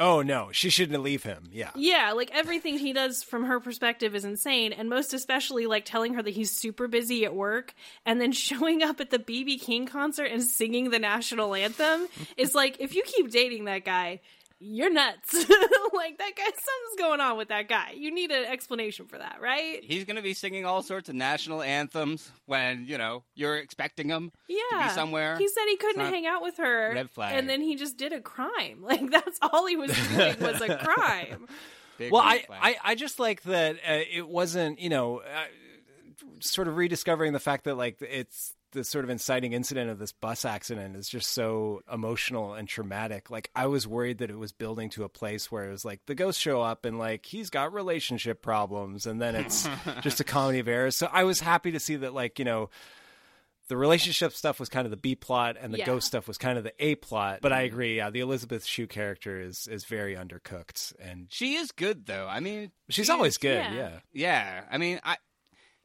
Oh no, she shouldn't leave him. Yeah, Yeah, like everything he does from her perspective is insane, and most especially like telling her that he's super busy at work and then showing up at the BB King concert and singing the national anthem is like if you keep dating that guy, you're nuts. like that guy, something's going on with that guy. You need an explanation for that, right? He's going to be singing all sorts of national anthems when you know you're expecting him Yeah, to be somewhere. He said he couldn't hang out with her, red flag. and then he just did a crime. Like that's all he was doing was a crime. Big well, I. I I just like that uh, it wasn't you know uh, sort of rediscovering the fact that like it's the sort of inciting incident of this bus accident is just so emotional and traumatic. Like I was worried that it was building to a place where it was like the ghosts show up and like he's got relationship problems and then it's just a comedy of errors. So I was happy to see that like, you know, the relationship stuff was kind of the B plot and the Yeah. ghost stuff was kind of the A plot. But I mm-hmm. agree, yeah, the Elizabeth Shue character is is very undercooked and she is good though. I mean, she's she always is- good, yeah. yeah. Yeah, I mean, I,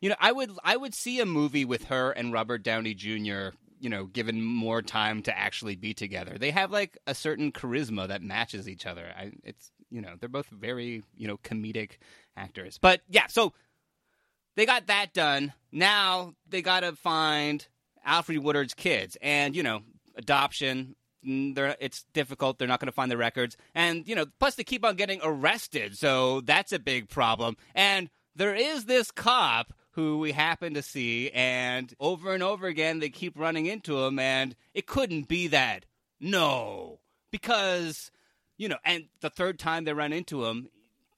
you know, I would, I would see a movie with her and Robert Downey Jr. You know, given more time to actually be together. They have like a certain charisma that matches each other. I, it's, you know, they're both very, you know, comedic actors. But yeah, so they got that done. Now they got to find Alfre Woodard's kids, and you know, adoption. mm, it's difficult. They're not going to find the records, and you know, plus they keep on getting arrested, so that's a big problem. And there is this cop who we happen to see, and over and over again they keep running into him, and it couldn't be that. No, because you know, and the third time they run into him,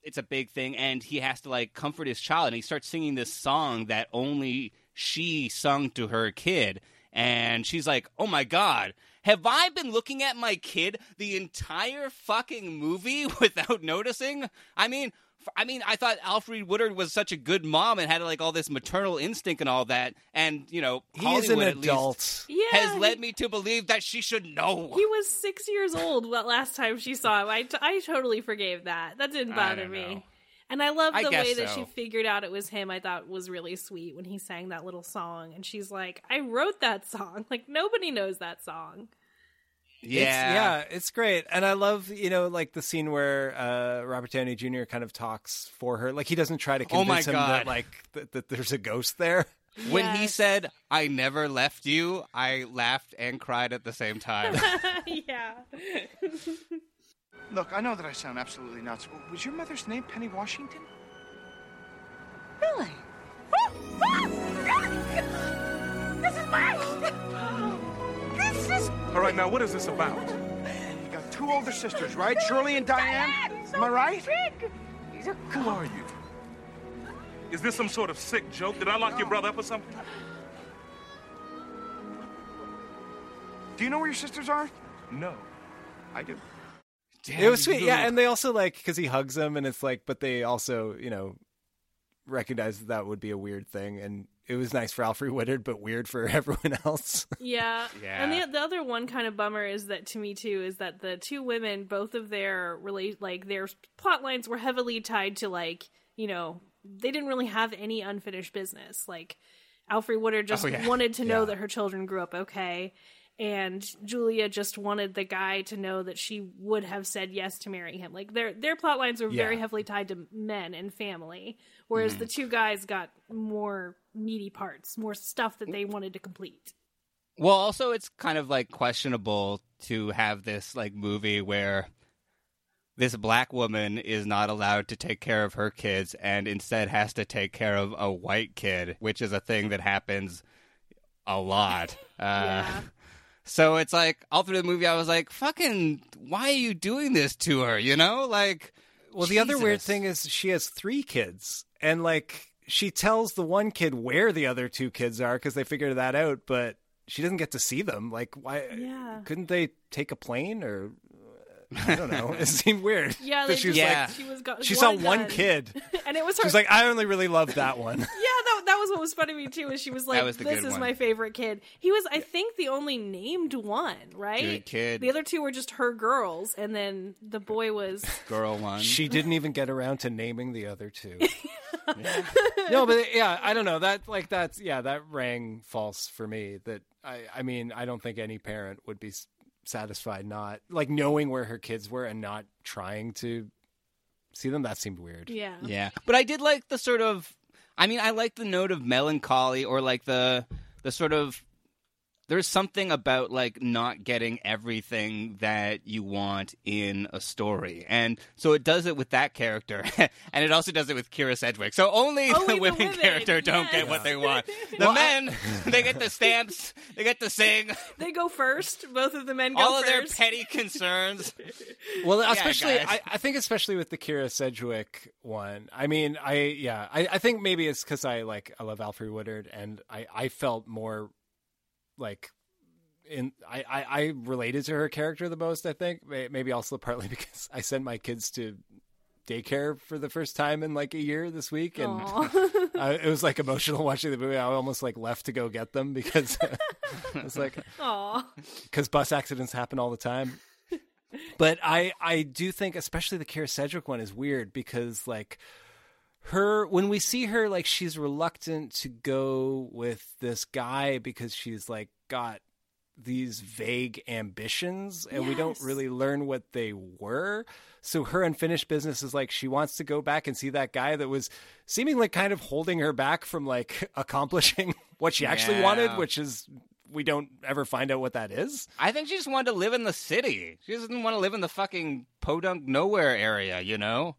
it's a big thing and he has to like comfort his child and he starts singing this song that only she sung to her kid and she's like oh my god have i been looking at my kid the entire fucking movie without noticing i mean I mean, I thought Alfre Woodard was such a good mom and had like all this maternal instinct and all that, and you know, He is an at least, adult. Yeah, has he- led me to believe that she should know. He was six years old the last time she saw him. I, t- I totally forgave that. That didn't bother me. know. And I love the guess way that so. she figured out it was him. I thought was really sweet when he sang that little song. And she's like, I wrote that song. Like, nobody knows that song. Yeah, It's, yeah, it's great, and I love you know like the scene where uh, Robert Downey Jr. kind of talks for her, like he doesn't try to Oh my convince him that like that, that there's a ghost there. When he said, I never left you, I laughed and cried at the same time. yeah. Look, I know that I sound absolutely nuts. Was your mother's name Penny Washington? Really? This is mine! This is All right, now what is this about? You got two older sisters, right? Shirley and Diane? Am I right? big! Who are you? Is this some sort of sick joke? Did I lock your brother up or something? Do you know where your sisters are? No. I do. it was sweet, yeah. And they also like because he hugs them, and it's like, but they also, you know, recognize that that would be a weird thing, and it was nice for Alfre Woodard, but weird for everyone else. Yeah. Yeah. And the the other one kind of bummer is that to me too is that the two women, both of their really like their plot lines were heavily tied to like you know they didn't really have any unfinished business. Like Alfre Woodard oh, just Oh, yeah. wanted to know Yeah. that her children grew up okay. And Julia just wanted the guy to know that she would have said yes to marry him. Like their their plot lines were very heavily tied to men and family, whereas Mhm. the two guys got more meaty parts, more stuff that they wanted to complete. Well, also it's kind of like questionable to have this like movie where this black woman is not allowed to take care of her kids and instead has to take care of a white kid, which is a thing that happens a lot. Uh, So it's like all through the movie, I was like, "Fucking, why are you doing this to her?" You know, like. Well, the other weird thing is she has three kids, and like she tells the one kid where the other two kids are because they figured that out, but she doesn't get to see them. Like, why? Yeah. Couldn't they take a plane or? I don't know. It seemed weird. Yeah, that they she was just, like, she was got, she saw one one kid. and it was her. She's like, I only really loved that one. yeah, that, that was what was funny to me too. Is she was like, was "This is one. my favorite kid." He was, I think, the only named one, right? Good kid. The other two were just her girls, and then the boy was. Girl one. She didn't even get around to naming the other two. no, but yeah, I don't know. That like that's yeah, that rang false for me. That I I mean, I don't think any parent would be s- satisfied not like knowing where her kids were and not trying to see them. That seemed weird. Yeah. Yeah, but I did like the sort of. I mean, I like the note of melancholy, or like the the sort of. There's something about like not getting everything that you want in a story, and so it does it with that character, and it also does it with Kyra Sedgwick. So only, Only the the women, women, character don't yes. get what they want. The Well, I- men, they get the stamps, they get to sing, They go first. Both of the men go all of their petty concerns. Well, Yeah, especially. I, I think especially with the Kyra Sedgwick one. I mean, I yeah, I, I think maybe it's because I like I love Alfre Woodard, and I I felt more like in I, I I related to her character the most. I think maybe also partly because I sent my kids to daycare for the first time in like a year this week, and uh, it was like emotional watching the movie. I almost like left to go get them because it's like because bus accidents happen all the time. But I I do think especially the Kyra Sedgwick one is weird because like her when we see her like she's reluctant to go with this guy because she's like got these vague ambitions and we don't really learn what they were. So her unfinished business is like she wants to go back and see that guy that was seemingly kind of holding her back from like accomplishing what she actually wanted, which is we don't ever find out what that is. I think she just wanted to live in the city. She doesn't want to live in the fucking podunk nowhere area, you know?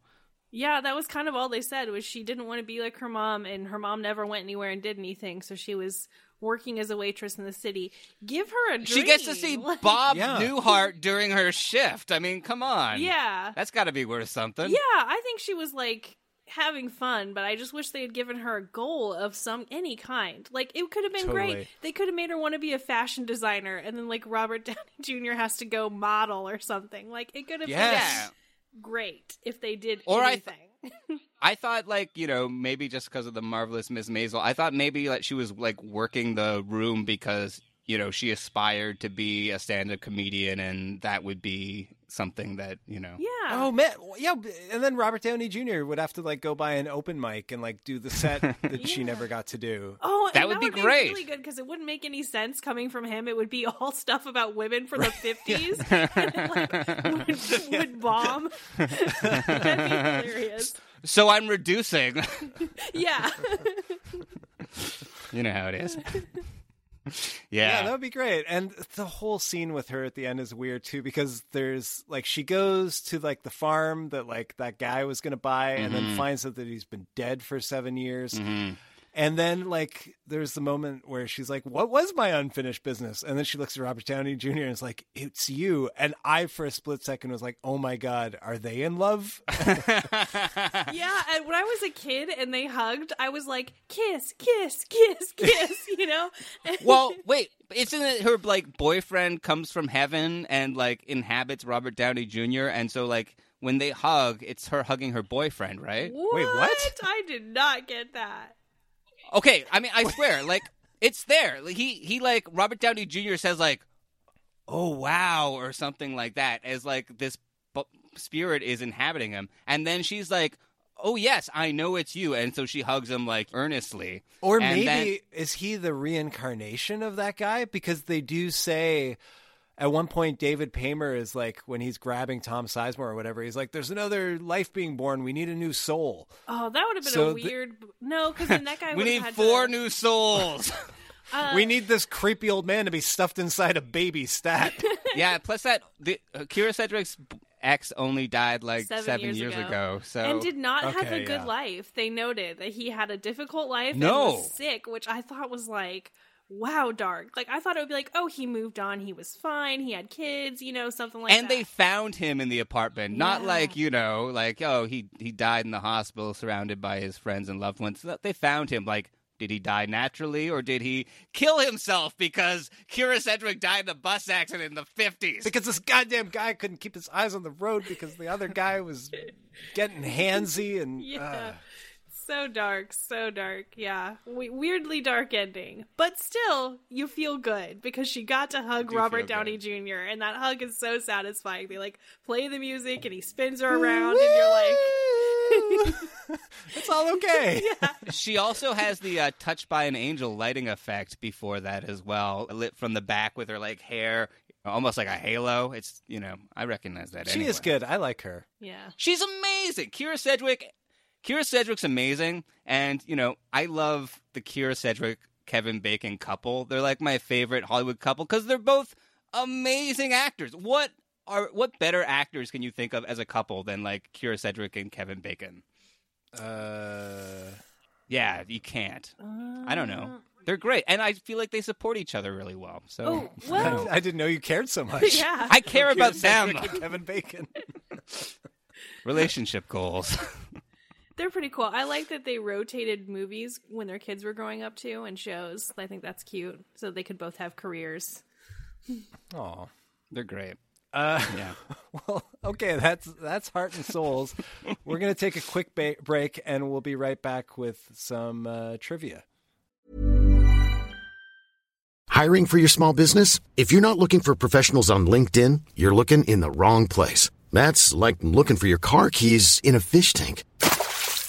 Yeah, that was kind of all they said was she didn't want to be like her mom, and her mom never went anywhere and did anything, so she was working as a waitress in the city. Give her a dream. She gets to see Like- Bob Newhart during her shift. I mean, come on. Yeah. That's got to be worth something. Yeah, I think she was like having fun, but I just wish they had given her a goal of some any kind. Like it could have been Totally. great. They could have made her want to be a fashion designer, and then like Robert Downey Jr. has to go model or something. Like it could have Yes. been great if they did Or I anything. I thought, like, you know, maybe just because of the marvelous Miss Maisel, I thought maybe like she was like working the room because you know she aspired to be a stand-up comedian, and that would be something that you know. Yeah. Oh man, yeah, and then Robert Downey Jr. would have to like go by an open mic and like do the set that she never got to do. Oh, That and would that be would great. Be really good because it wouldn't make any sense coming from him. It would be all stuff about women from the fifties, and like, would, would bomb. That'd be hilarious. So I'm reducing. Yeah. you know how it is. Yeah, Yeah. that would be great. And the whole scene with her at the end is weird too because there's like she goes to like the farm that like that guy was going to buy and then Mhm. finds out that he's been dead for 7 years. Mhm. And then, like, there's the moment where she's like, What was my unfinished business? And then she looks at Robert Downey Jr. and is like, It's you. And I, for a split second, was like, Oh my God, are they in love? yeah, and when I was a kid and they hugged, I was like, kiss, kiss, kiss, kiss, you know? well, wait, isn't it her like boyfriend comes from heaven and like inhabits Robert Downey Jr. and so like when they hug, it's her hugging her boyfriend, right? Wait, what? I did not get that. Okay, I mean, I swear, like it's there. Like, he he like Robert Downey Jr. says like, "Oh wow" or something like that, as like this bu- spirit is inhabiting him, and then she's like. Oh yes, I know it's you, and so she hugs him like earnestly. Or And maybe then- is he the reincarnation of that guy? Because they do say at one point David Paymer is like when he's grabbing Tom Sizemore or whatever, he's like, "There's another life being born. We need a new soul." Oh, that would have been So a the- weird. No, because then that guy we need had four to... new souls. Uh, we need this creepy old man to be stuffed inside a baby stat. yeah, plus that the uh, Kyra Sedgwick's ex only died like Seven seven, years ago. ago. So and did not have a good yeah. life. They noted that he had a difficult life and No. was sick, which I thought was like, wow, dark. Like I thought it would be like, oh, he moved on, he was fine, he had kids, you know, something like and that. And they found him in the apartment, not Yeah. like you know, like oh he he died in the hospital, surrounded by his friends and loved ones. They found him like. Did he die naturally, or did he kill himself because Kyra Sedgwick died in a bus accident in the fifties? because this goddamn guy couldn't keep his eyes on the road because the other guy was getting handsy and Yeah. uh, So dark, so dark. Yeah. We- weirdly dark ending. But still, you feel good because she got to hug do Robert feel Downey Jr. and that hug is so satisfying. They like play the music and he spins her around and you're like it's all okay. Yeah. She also has the uh, "Touched by an Angel" lighting effect before that as well, lit from the back with her like hair, almost like a halo. It's you know I recognize that. she anyway. is good. I like her. Yeah. She's amazing. Kyra Sedgwick. Kyra Sedgwick's amazing, and you know I love the Kyra Sedgwick Kevin Bacon couple. They're like my favorite Hollywood couple because they're both amazing actors. What are what better actors can you think of as a couple than like Kyra Sedgwick and Kevin Bacon? Uh, yeah, you can't. I don't know. They're great, and I feel like they support each other really well. So Oh, well- I, I didn't know you cared so much. Yeah. I care about Kyra them. And Kevin Bacon. Relationship goals. They're pretty cool. I like that they rotated movies when their kids were growing up too and shows. I think that's cute. So they could both have careers. Oh, they're great. Uh, yeah. Well, okay, that's that's Heart and Souls. We're gonna take a quick ba- break, and we'll be right back with some uh, trivia. Hiring for your small business? If you're not looking for professionals on LinkedIn, you're looking in the wrong place. That's like looking for your car keys in a fish tank.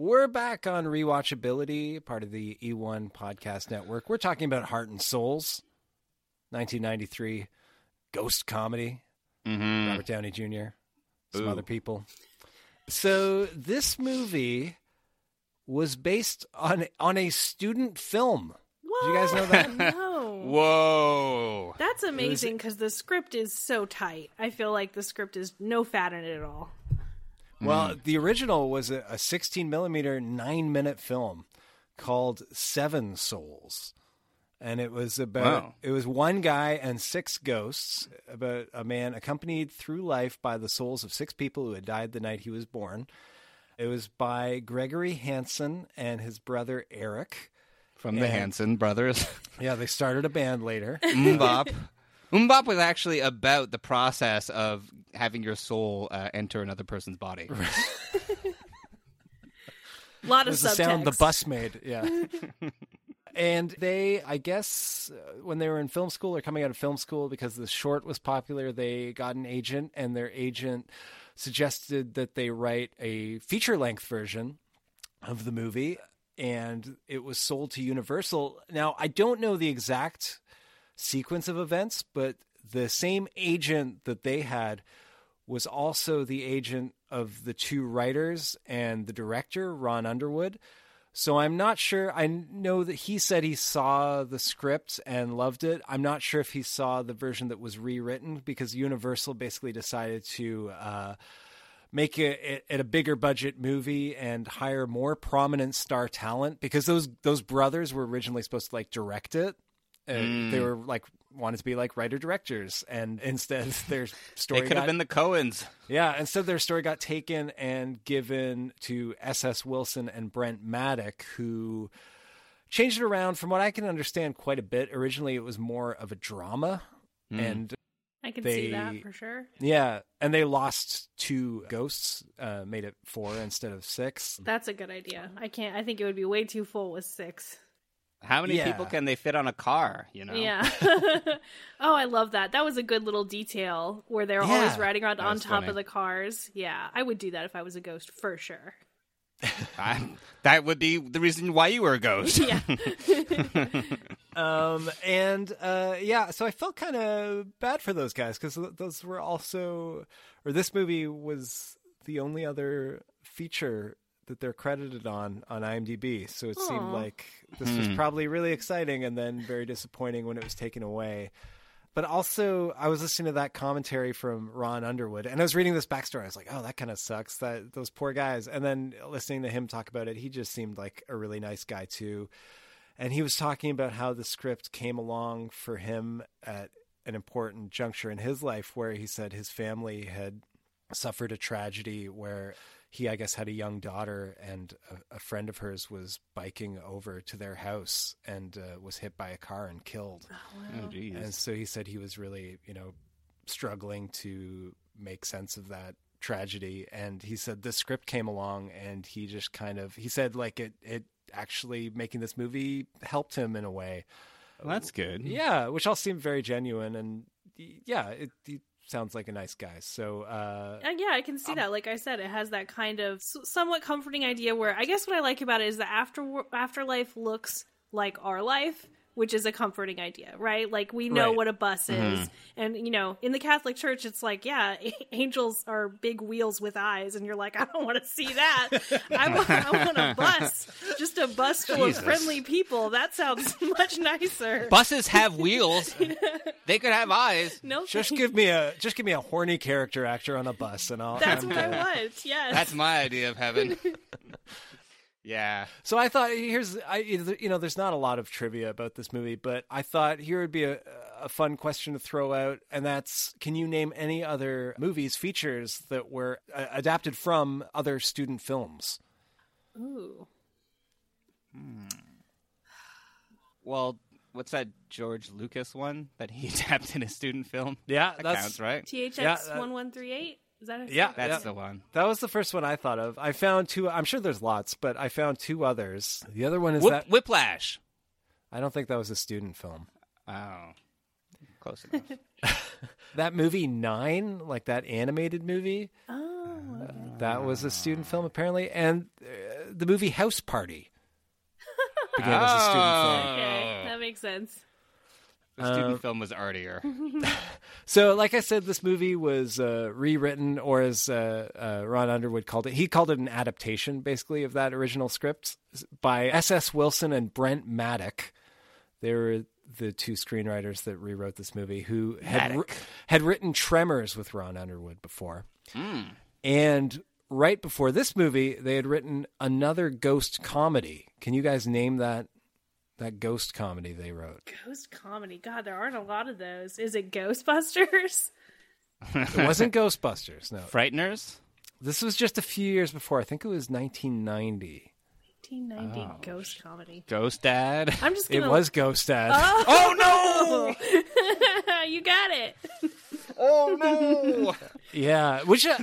We're back on rewatchability, part of the E1 podcast network. We're talking about Heart and Souls, 1993 ghost comedy. Mm-hmm. Robert Downey Jr., some Ooh. other people. So this movie was based on on a student film. Did you guys know that? no. Whoa. That's amazing because the script is so tight. I feel like the script is no fat in it at all. Well, mm. the original was a, a 16 millimeter nine minute film called Seven Souls. And it was about Wow. it was one guy and six ghosts about a man accompanied through life by the souls of six people who had died the night he was born. It was by Gregory Hansen and his brother Eric From the And- Hanson brothers. Yeah, they started a band later. MMMBop. MMMBop was actually about the process of having your soul uh, enter another person's body. A lot of was the sound the bus made. Yeah. and they, I guess, uh, when they were in film school or coming out of film school, because the short was popular, they got an agent, and their agent suggested that they write a feature length version of the movie, and it was sold to Universal. Now, I don't know the exact sequence of events, but the same agent that they had was also the agent of the two writers and the director, Ron Underwood. So I'm not sure. I know that he said he saw the script and loved it. I'm not sure if he saw the version that was rewritten because Universal basically decided to uh, make it, it a bigger budget movie and hire more prominent star talent because those those brothers were originally supposed to like direct it. Uh, Mm. They were like wanted to be like writer directors, and instead their story They could have been the Coens. yeah, instead their story got taken and given to S.S. Wilson and Brent Maddock, who changed it around from what I can understand quite a bit. Originally, it was more of a drama, Hmm. and I can they, see that for sure. Yeah, and they lost two ghosts, uh, made it four instead of six. That's a good idea. I can't. I think it would be way too full with six. How many Yeah. people can they fit on a car? You know. Yeah. oh, I love that. That was a good little detail where they're always riding around That on top funny. of the cars. Yeah, I would do that if I was a ghost for sure. I- that would be the reason why you were a ghost. Yeah. um, and uh, yeah, so I felt kind of bad for those guys because those were also, or this movie was the only other feature that they're credited on on IMDb. So it seemed like this was Hmm. probably really exciting and then very disappointing when it was taken away. But also, I was listening to that commentary from Ron Underwood, and I was reading this backstory. I was like, "Oh, that kind of sucks. That those poor guys." And then listening to him talk about it, he just seemed like a really nice guy too. And he was talking about how the script came along for him at an important juncture in his life, where he said his family had suffered a tragedy where he, I guess, had a young daughter, and a, a friend of hers was biking over to their house and uh, was hit by a car and killed. Oh, geez. And so he said he was really, you know, struggling to make sense of that tragedy. And he said the script came along, and he just kind of he said like it it actually making this movie helped him in a way. Well, that's good. Yeah, which all seemed very genuine, and yeah, it, he sounds like a nice guy. So uh, Uh, yeah, I can see that. Like I said, it has that kind of somewhat comforting idea where I guess what I like about it is that after afterlife looks like our life, which is a comforting idea, right? Like we know Right. what a bus is, Mhm. and you know, in the Catholic Church, it's like, yeah, angels are big wheels with eyes, and you're like, I don't want to see that. I want, I want a bus, just a bus full Jesus. of friendly people. That sounds much nicer. Buses have wheels. they could have eyes. No, just thanks. give me a just give me a horny character actor on a bus, and I'll. That's I'm what I good. want. Yes, That's my idea of heaven. Yeah. So I thought here's I you know there's not a lot of trivia about this movie, but I thought here would be a a fun question to throw out, and that's can you name any other movies features that were uh, adapted from other student films? Ooh. Well, what's that George Lucas one that he adapted in a student film? Yeah, that that's- counts, right? THX one one three eight. Is that Yeah, That's yeah. the one. That was the first one I thought of. I found two. I'm sure there's lots, but I found two others. The other one is Whip- that Whiplash. I don't think that was a student film. Oh, close enough. That movie Nine, like that animated movie, Oh, that was a student film apparently, and uh, the movie House Party began as a student film. okay, that makes sense. The student Uh, film was artier. So, like I said, this movie was uh, rewritten, or as uh, uh, Ron Underwood called it, he called it an adaptation, basically, of that original script by S.S. Wilson and Brent Maddock. They were the two screenwriters that rewrote this movie, who had Maddock. had written Tremors with Ron Underwood before, Mm. and right before this movie, they had written another ghost comedy. Can you guys name that that ghost comedy they wrote? Ghost comedy. God, there aren't a lot of those. Is it Ghostbusters? It wasn't Ghostbusters, no. Frighteners? This was just a few years before. I think it was 1990. 1990 Oh, ghost comedy. Ghost Dad. I'm just It gonna. was Ghost Dad. Oh, no! you got it. Oh no! Yeah, which uh,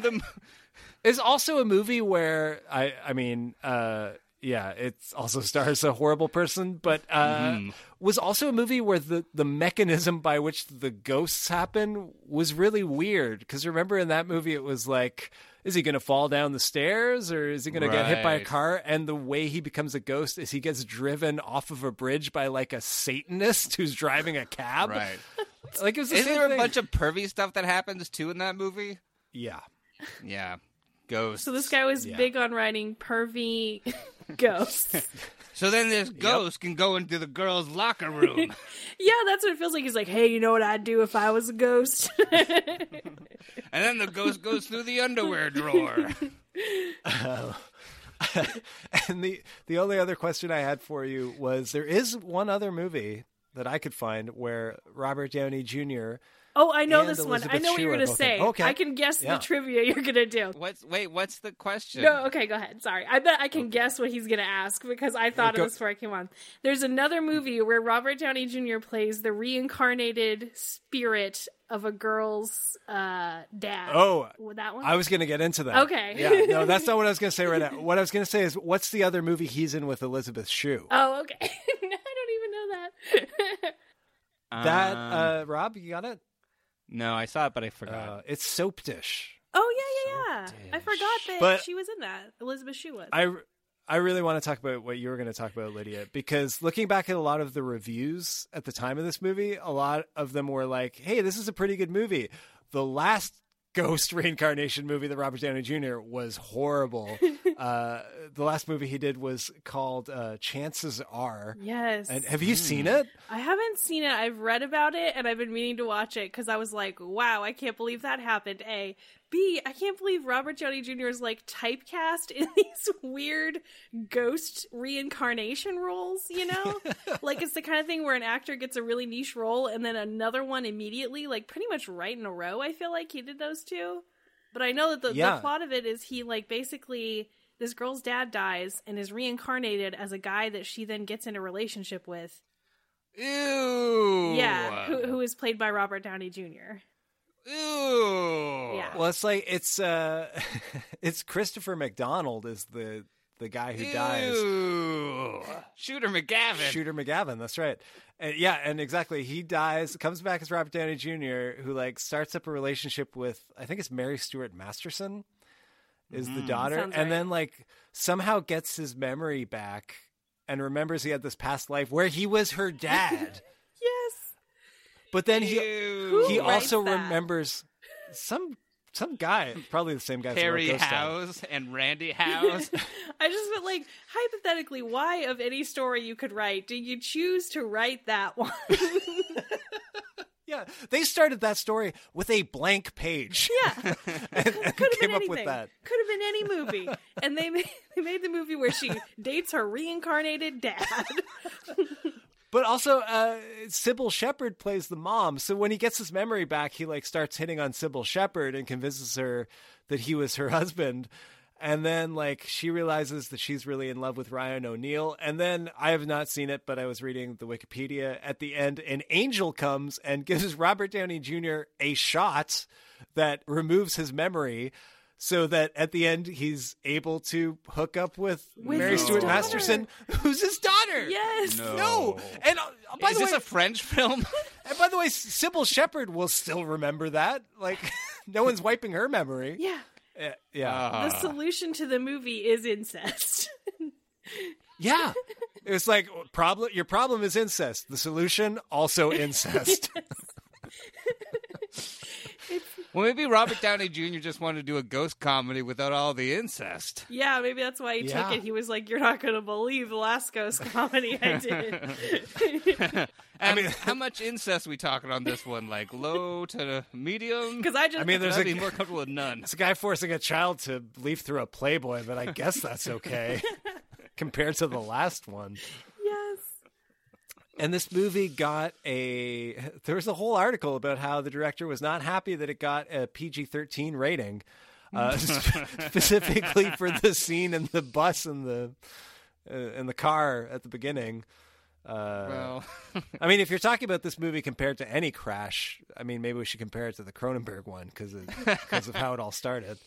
is also a movie where I, I mean, uh, yeah, it also stars a horrible person, but uh, Mm. was also a movie where the, the mechanism by which the ghosts happen was really weird. Because remember in that movie, it was like, is he going to fall down the stairs or is he going to get hit by a car? And the way he becomes a ghost is he gets driven off of a bridge by like a Satanist who's driving a cab. Right. Like it was the Isn't there a bunch of pervy stuff that happens too in that movie? Yeah. Yeah. Ghosts. So this guy was Yeah. big on writing pervy ghosts. So then this ghost can go into the girls' locker room. yeah, that's what it feels like. He's like, hey, you know what I'd do if I was a ghost? and then the ghost goes through the underwear drawer. Oh. and the the only other question I had for you was there is one other movie that I could find where Robert Downey Jr. oh, I know And this one. I know what Shue you're going to say. Okay. I can guess Yeah. the trivia you're going to do. What's wait? What's the question? No, okay, go ahead. Sorry. I bet I can guess what he's going to ask because I thought Go- of this before I came on. There's another movie where Robert Downey Jr. plays the reincarnated spirit of a girl's uh, dad. Oh, that one? I was going to get into that. Okay. Yeah, no, that's not what I was going to say right now. What I was going to say is, what's the other movie he's in with Elizabeth Shue? Oh, okay. I don't even know that. that, Um, uh, Rob, you got it? No, I saw it, but I forgot. Uh, it's Soapdish. oh, yeah, yeah, yeah. I forgot that But- she was in that. Elizabeth Shue was. I, I really want to talk about what you were going to talk about, Lydia, because looking back at a lot of the reviews at the time of this movie, a lot of them were like, hey, this is a pretty good movie. The last ghost reincarnation movie that Robert Downey Jr. was horrible. uh, the last movie he did was called uh, Chances Are. Yes. And have you seen it? I haven't seen it. I've read about it and I've been meaning to watch it because I was like, wow, I can't believe that happened. A. B. I can't believe Robert Downey Jr. is like typecast in these weird ghost reincarnation roles, you know? like it's the kind of thing where an actor gets a really niche role and then another one immediately, like pretty much right in a row. I feel like he did those two. But I know that the, Yeah. the plot of it is he like basically this girl's dad dies and is reincarnated as a guy that she then gets in a relationship with. Ew. Yeah, who, who is played by Robert Downey Jr. Ew. Yeah. Well, it's like it's uh, it's Christopher McDonald is the the guy who dies. Ew. Shooter McGavin. Shooter McGavin, that's right. And yeah, and exactly. He dies, comes back as Robert Downey Jr., who like starts up a relationship with I think it's Mary Stuart Masterson is the Mhm. daughter, Sounds and right. then like somehow gets his memory back and remembers he had this past life where he was her dad. Yes. but then he Ew. he Who also remembers some some guy, probably the same guy. who wrote Harry Ghost Town. House and Randy House. I just felt like hypothetically, why of any story you could write do you choose to write that one? Yeah, they started that story with a blank page. yeah, and, and could have came been up anything. with that. Could have been any movie, and they made they made the movie where she dates her reincarnated dad. But also, uh, Cybill Shepherd plays the mom. So when he gets his memory back, he like starts hitting on Cybill Shepherd and convinces her that he was her husband. And then like she realizes that she's really in love with Ryan O'Neal. And then I have not seen it, but I was reading the Wikipedia at the end. An angel comes and gives Robert Downey Jr. a shot that removes his memory. So that at the end he's able to hook up with, With Mary Stuart daughter. Masterson, who's his daughter. yes. No. And uh, by Is the this way, a French film? and by the way, Cybill Shepherd will still remember that. Like, no one's wiping her memory. Yeah. Uh, yeah. Ah. The solution to the movie is incest. yeah. It was like problem. Your problem is incest. The solution also incest. well, maybe Robert Downey Jr. just wanted to do a ghost comedy without all the incest. yeah, maybe that's why he Yeah. took it. He was like, "You're not going to believe the last ghost comedy I did." I mean, how much incest we talking on this one? Like low to medium? Because I just, I mean, there's I'd a be more comfortable with none. It's a guy forcing a child to leaf through a Playboy, but I guess that's okay compared to the last one. And this movie got a. There was a whole article about how the director was not happy that it got a PG 13 rating, uh, specifically for the scene in the bus and the uh, in the car at the beginning. Uh, Well, I mean, if you're talking about this movie compared to any crash, I mean, maybe we should compare it to the Cronenberg one because because of how it all started.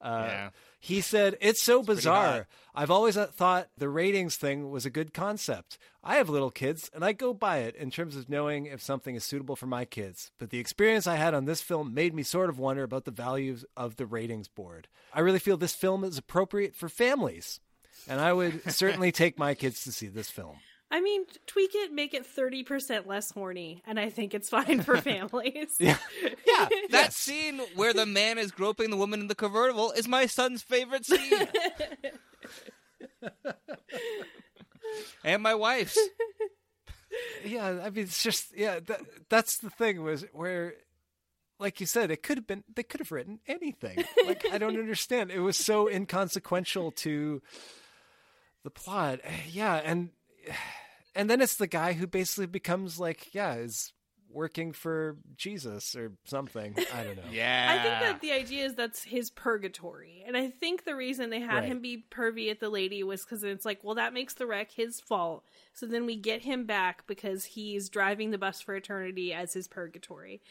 Uh, Yeah. He said, It's so pretty bizarre. I've always thought the ratings thing was a good concept. I have little kids, and I go by it in terms of knowing if something is suitable for my kids. But the experience I had on this film made me sort of wonder about the values of the ratings board. I really feel this film is appropriate for families, and I would certainly take my kids to see this film. I mean, tweak it, make it 30% less horny, and I think it's fine for families. Yeah. Yeah, that scene where the man is groping the woman in the convertible is my son's favorite scene. and my wife's. yeah, I mean, it's just yeah. That, that's the thing was where, like you said, it could have been they could have written anything. Like I don't understand. It was so inconsequential to the plot. Yeah, and and then it's the guy who basically becomes like yeah is working for Jesus or something. I don't know. Yeah. I think that the idea is that's his purgatory. And I think the reason they had Right. him be pervy at the lady was because it's like, well, that makes the wreck his fault. So then we get him back because he's driving the bus for eternity as his purgatory.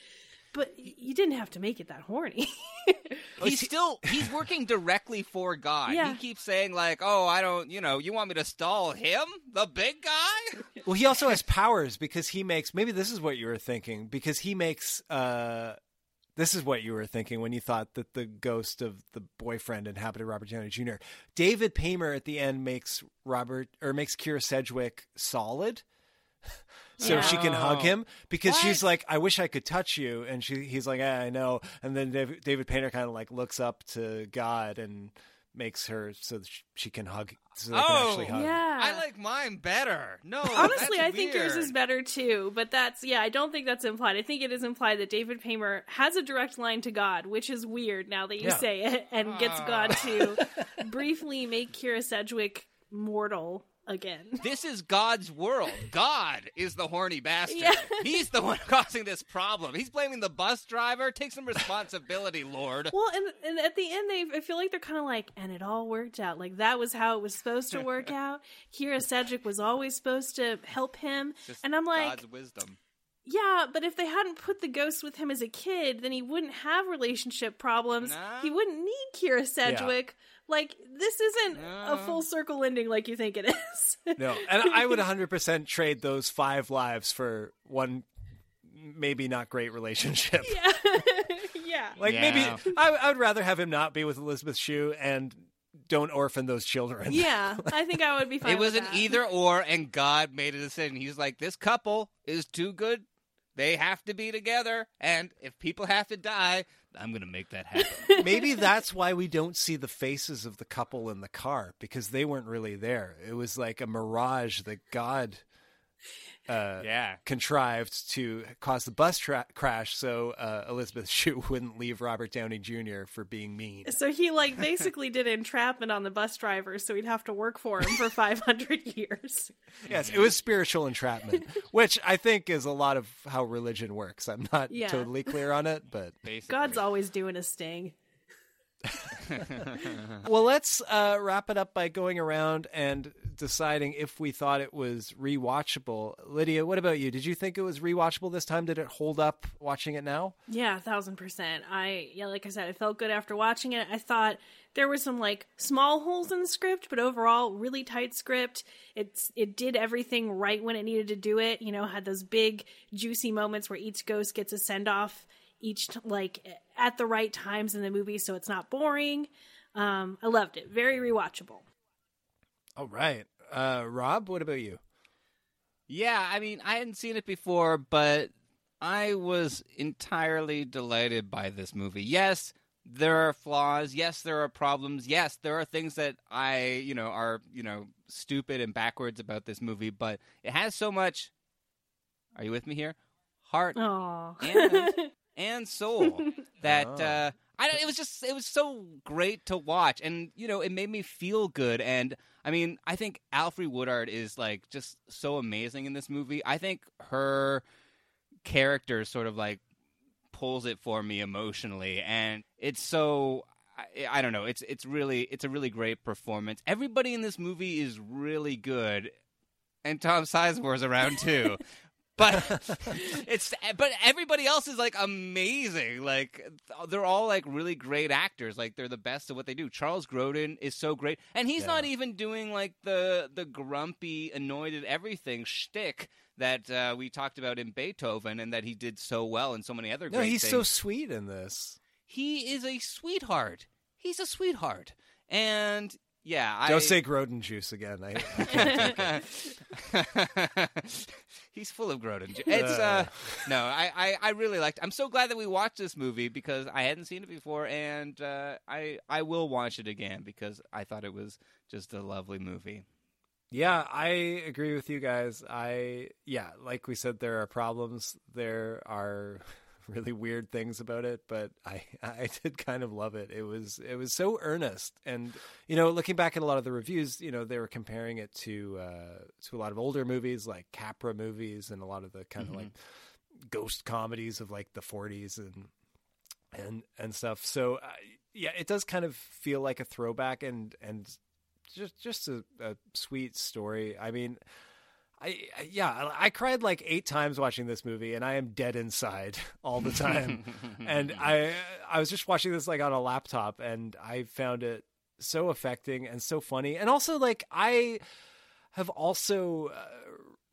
But you didn't have to make it that horny. He's still he's working directly for God. Yeah. He keeps saying like, "Oh, I don't, you know, you want me to stall him, the big guy?" Well, he also has powers because he makes. Maybe this is what you were thinking because he makes. uh This is what you were thinking when you thought that the ghost of the boyfriend inhabited Robert Downey Jr. David Paymer at the end makes Robert or makes Kyra Sedgwick solid. So she can hug him because she's like, "I wish I could touch you," and she he's like, "Yeah, I know." And then David, David Paymer kind of like looks up to God and makes her so that she can hug. So they can oh, actually hug. Yeah. I like mine better. No, Honestly, that's I think yours is better too. But that's, yeah, I don't think that's implied. I think it is implied that David Paymer has a direct line to God, which is weird now that you Yeah. say it, and gets Ah. God to briefly make Kyra Sedgwick mortal again. This is God's world. God is the horny bastard. Yeah. He's the one causing this problem. He's blaming the bus driver. Take some responsibility, Lord. Well, and and at the end, they I feel like they're kind of like, and it all worked out. Like that was how it was supposed to work out. Kyra Sedgwick was always supposed to help him, Just and I'm like, God's wisdom. yeah, but if they hadn't put the ghost with him as a kid, then he wouldn't have relationship problems. Nah. He wouldn't need Kyra Sedgwick. Like this isn't a full circle ending like you think it is. No, and I would 100% trade those five lives for one maybe not great relationship. yeah, yeah. Like Yeah. maybe I, I would rather have him not be with Elizabeth Shue and don't orphan those children. Yeah, I think I would be fine. It was with an that. either or, and God made a decision. He's like, this couple is too good. They have to be together, and if people have to die, I'm going to make that happen. maybe that's why we don't see the faces of the couple in the car because they weren't really there. It was like a mirage that God uh, yeah. contrived to cause the bus tra- crash so uh, Elizabeth Shue wouldn't leave Robert Downey Jr. for being mean. So he like basically did entrapment on the bus driver, so he'd have to work for him for 500 years. Yes, it was spiritual entrapment, which I think is a lot of how religion works. I'm not Yeah. totally clear on it, but Basically. God's always doing a sting. well, let's uh, wrap it up by going around and deciding if we thought it was rewatchable. Lydia, what about you? Did you think it was rewatchable this time? Did it hold up watching it now? Yeah, thousand percent. I yeah, like I said, I felt good after watching it. I thought there were some like small holes in the script, but overall, really tight script. It's it did everything right when it needed to do it. You know, had those big juicy moments where each ghost gets a send off each like at the right times in the movie, so it's not boring. Um, I loved it. Very rewatchable. All right. Uh, Rob, what about you? Yeah, I mean, I hadn't seen it before, but I was entirely delighted by this movie. Yes, there are flaws. Yes, there are problems. Yes, there are things that I, you know, are, you know, stupid and backwards about this movie, but it has so much Are you with me here? Heart Aw. and and soul that Oh. uh I it was just it was so great to watch and you know it made me feel good and I mean I think Alfre Woodard is like just so amazing in this movie. I think her character sort of like pulls it for me emotionally and it's so I, I don't know it's it's really it's a really great performance. Everybody in this movie is really good and Tom Sizemore is around too. but it's but everybody else is like amazing. Like they're all like really great actors. Like they're the best at what they do. Charles Grodin is so great, and he's Yeah. not even doing like the the grumpy, annoyed at everything shtick that uh, we talked about in Beethoven, and that he did so well in so many other. No, he's things. so sweet in this. he is a sweetheart. He's a sweetheart, and yeah, Don't I, say Grodin juice again. I, I. He's full of Grodin. juice. It's uh, no, I, I, I really liked. I'm so glad that we watched this movie because I hadn't seen it before, and uh, I I will watch it again because I thought it was just a lovely movie. Yeah, I agree with you guys. I yeah, like we said, there are problems. There are really weird things about it, but I I did kind of love it. It was it was so earnest, and you know, looking back at a lot of the reviews, you know, they were comparing it to uh, to a lot of older movies like Capra movies and a lot of the kind of like ghost comedies of like the 40s and and and stuff. So uh, yeah, it does kind of feel like a throwback and and just just a, a sweet story. I mean, I I- yeah, I I cried like eight times watching this movie, and I am dead inside all the time. and I I was just watching this like on a laptop, and I found it so affecting and so funny, and also like I have also. Uh,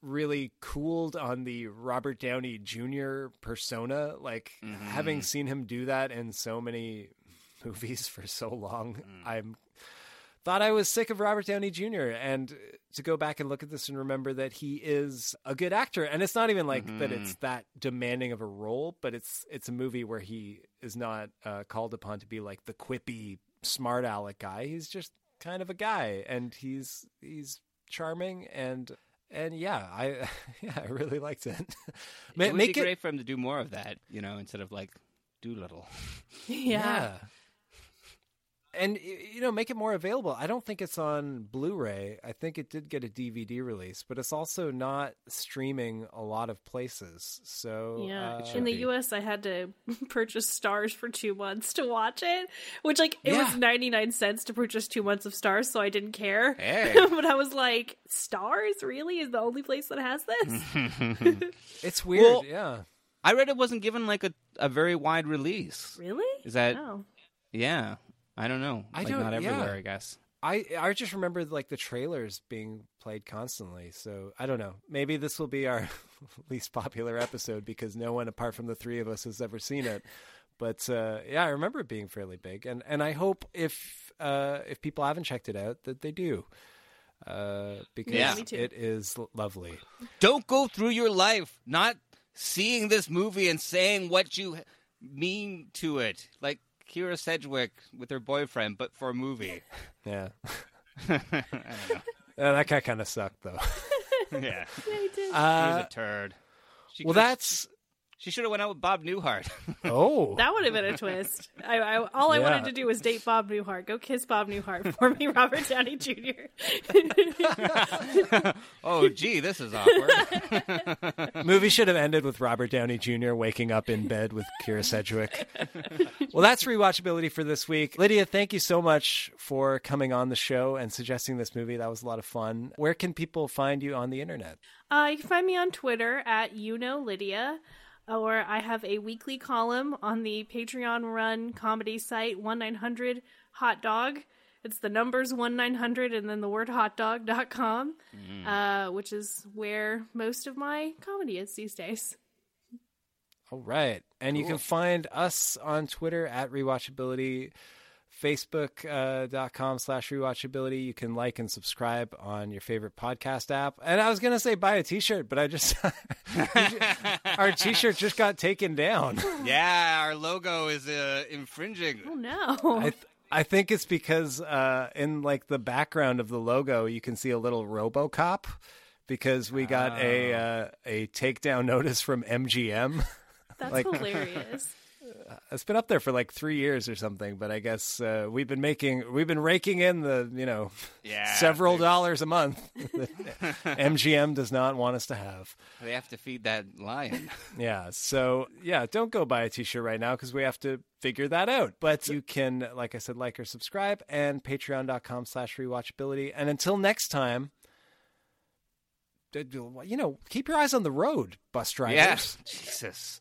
really cooled on the Robert Downey Jr. persona like having seen him do that in so many movies for so long I'm thought I was sick of Robert Downey Jr. and to go back and look at this and remember that he is a good actor and it's not even like that it's that demanding of a role but it's it's a movie where he is not uh, called upon to be like the quippy smart aleck guy he's just kind of a guy and he's he's charming and and yeah I yeah I really liked it Ma- it would make be it great for him to do more of that, you know, instead of like Dolittle. Yeah. And you know, make it more available. I don't think it's on Blu-ray. I think it did get a DVD release, but it's also not streaming a lot of places. So Yeah, uh, in the U.S., I had to purchase Starz for two months to watch it, which like it Yeah. was ninety nine cents to purchase two months of Starz, so I didn't care. Hey. but I was like, Starz really is the only place that has this. it's weird. Well, yeah, I read it wasn't given like a, a very wide release. really? Is that? Oh. Yeah, I don't know. I like, don't- Not everywhere, yeah. I guess. I I just remember like the trailers being played constantly. So I don't know. Maybe this will be our least popular episode because no one apart from the three of us has ever seen it. But uh, yeah, I remember it being fairly big, and and I hope if uh, if people haven't checked it out that they do, uh, because Yeah. It is lovely. Don't go through your life not seeing this movie and saying what you mean to it, like Kyra Sedgwick with her boyfriend, but for a movie. Yeah, I don't know. Uh, that guy kind of sucked though. Yeah, Uh, he's a turd. She well, that's she should have went out with Bob Newhart. oh That would have been a twist. I, I all I Yeah. wanted to do was date Bob Newhart. Go kiss Bob Newhart for me, Robert Downey Jr. oh, gee, this is awkward. movie should have ended with Robert Downey Jr. waking up in bed with Kyra Sedgwick. well, that's rewatchability for this week. Lydia, thank you so much for coming on the show and suggesting this movie. That was a lot of fun. Where can people find you on the internet? Uh, you can find me on Twitter at you know Lydia, or I have a weekly column on the Patreon run comedy site one nine hundred hot dog. It's the numbers one nine hundred and then the word hotdog.com, uh, which is where most of my comedy is these days. All right. And you can find us on Twitter at rewatchability, facebook.com slash rewatchability. You can like and subscribe on your favorite podcast app. And I was going to say buy a t-shirt, but I just, our t-shirt just got taken down. yeah, our logo is uh, infringing. Oh no! I, th- I think it's because uh, in like the background of the logo, you can see a little RoboCop because we got a uh, a takedown notice from MGM. That's like- hilarious. It's been up there for like three years or something, but I guess uh, we've been making we've been raking in the you know Yeah, several dollars a month that MGM does not want us to have. They have to feed that lion. Yeah, so yeah, don't go buy a t-shirt right now because we have to figure that out. But you can, like I said, like or subscribe and patreon.com slash rewatchability. And until next time, you know, keep your eyes on the road, bus drivers. Yeah. Jesus.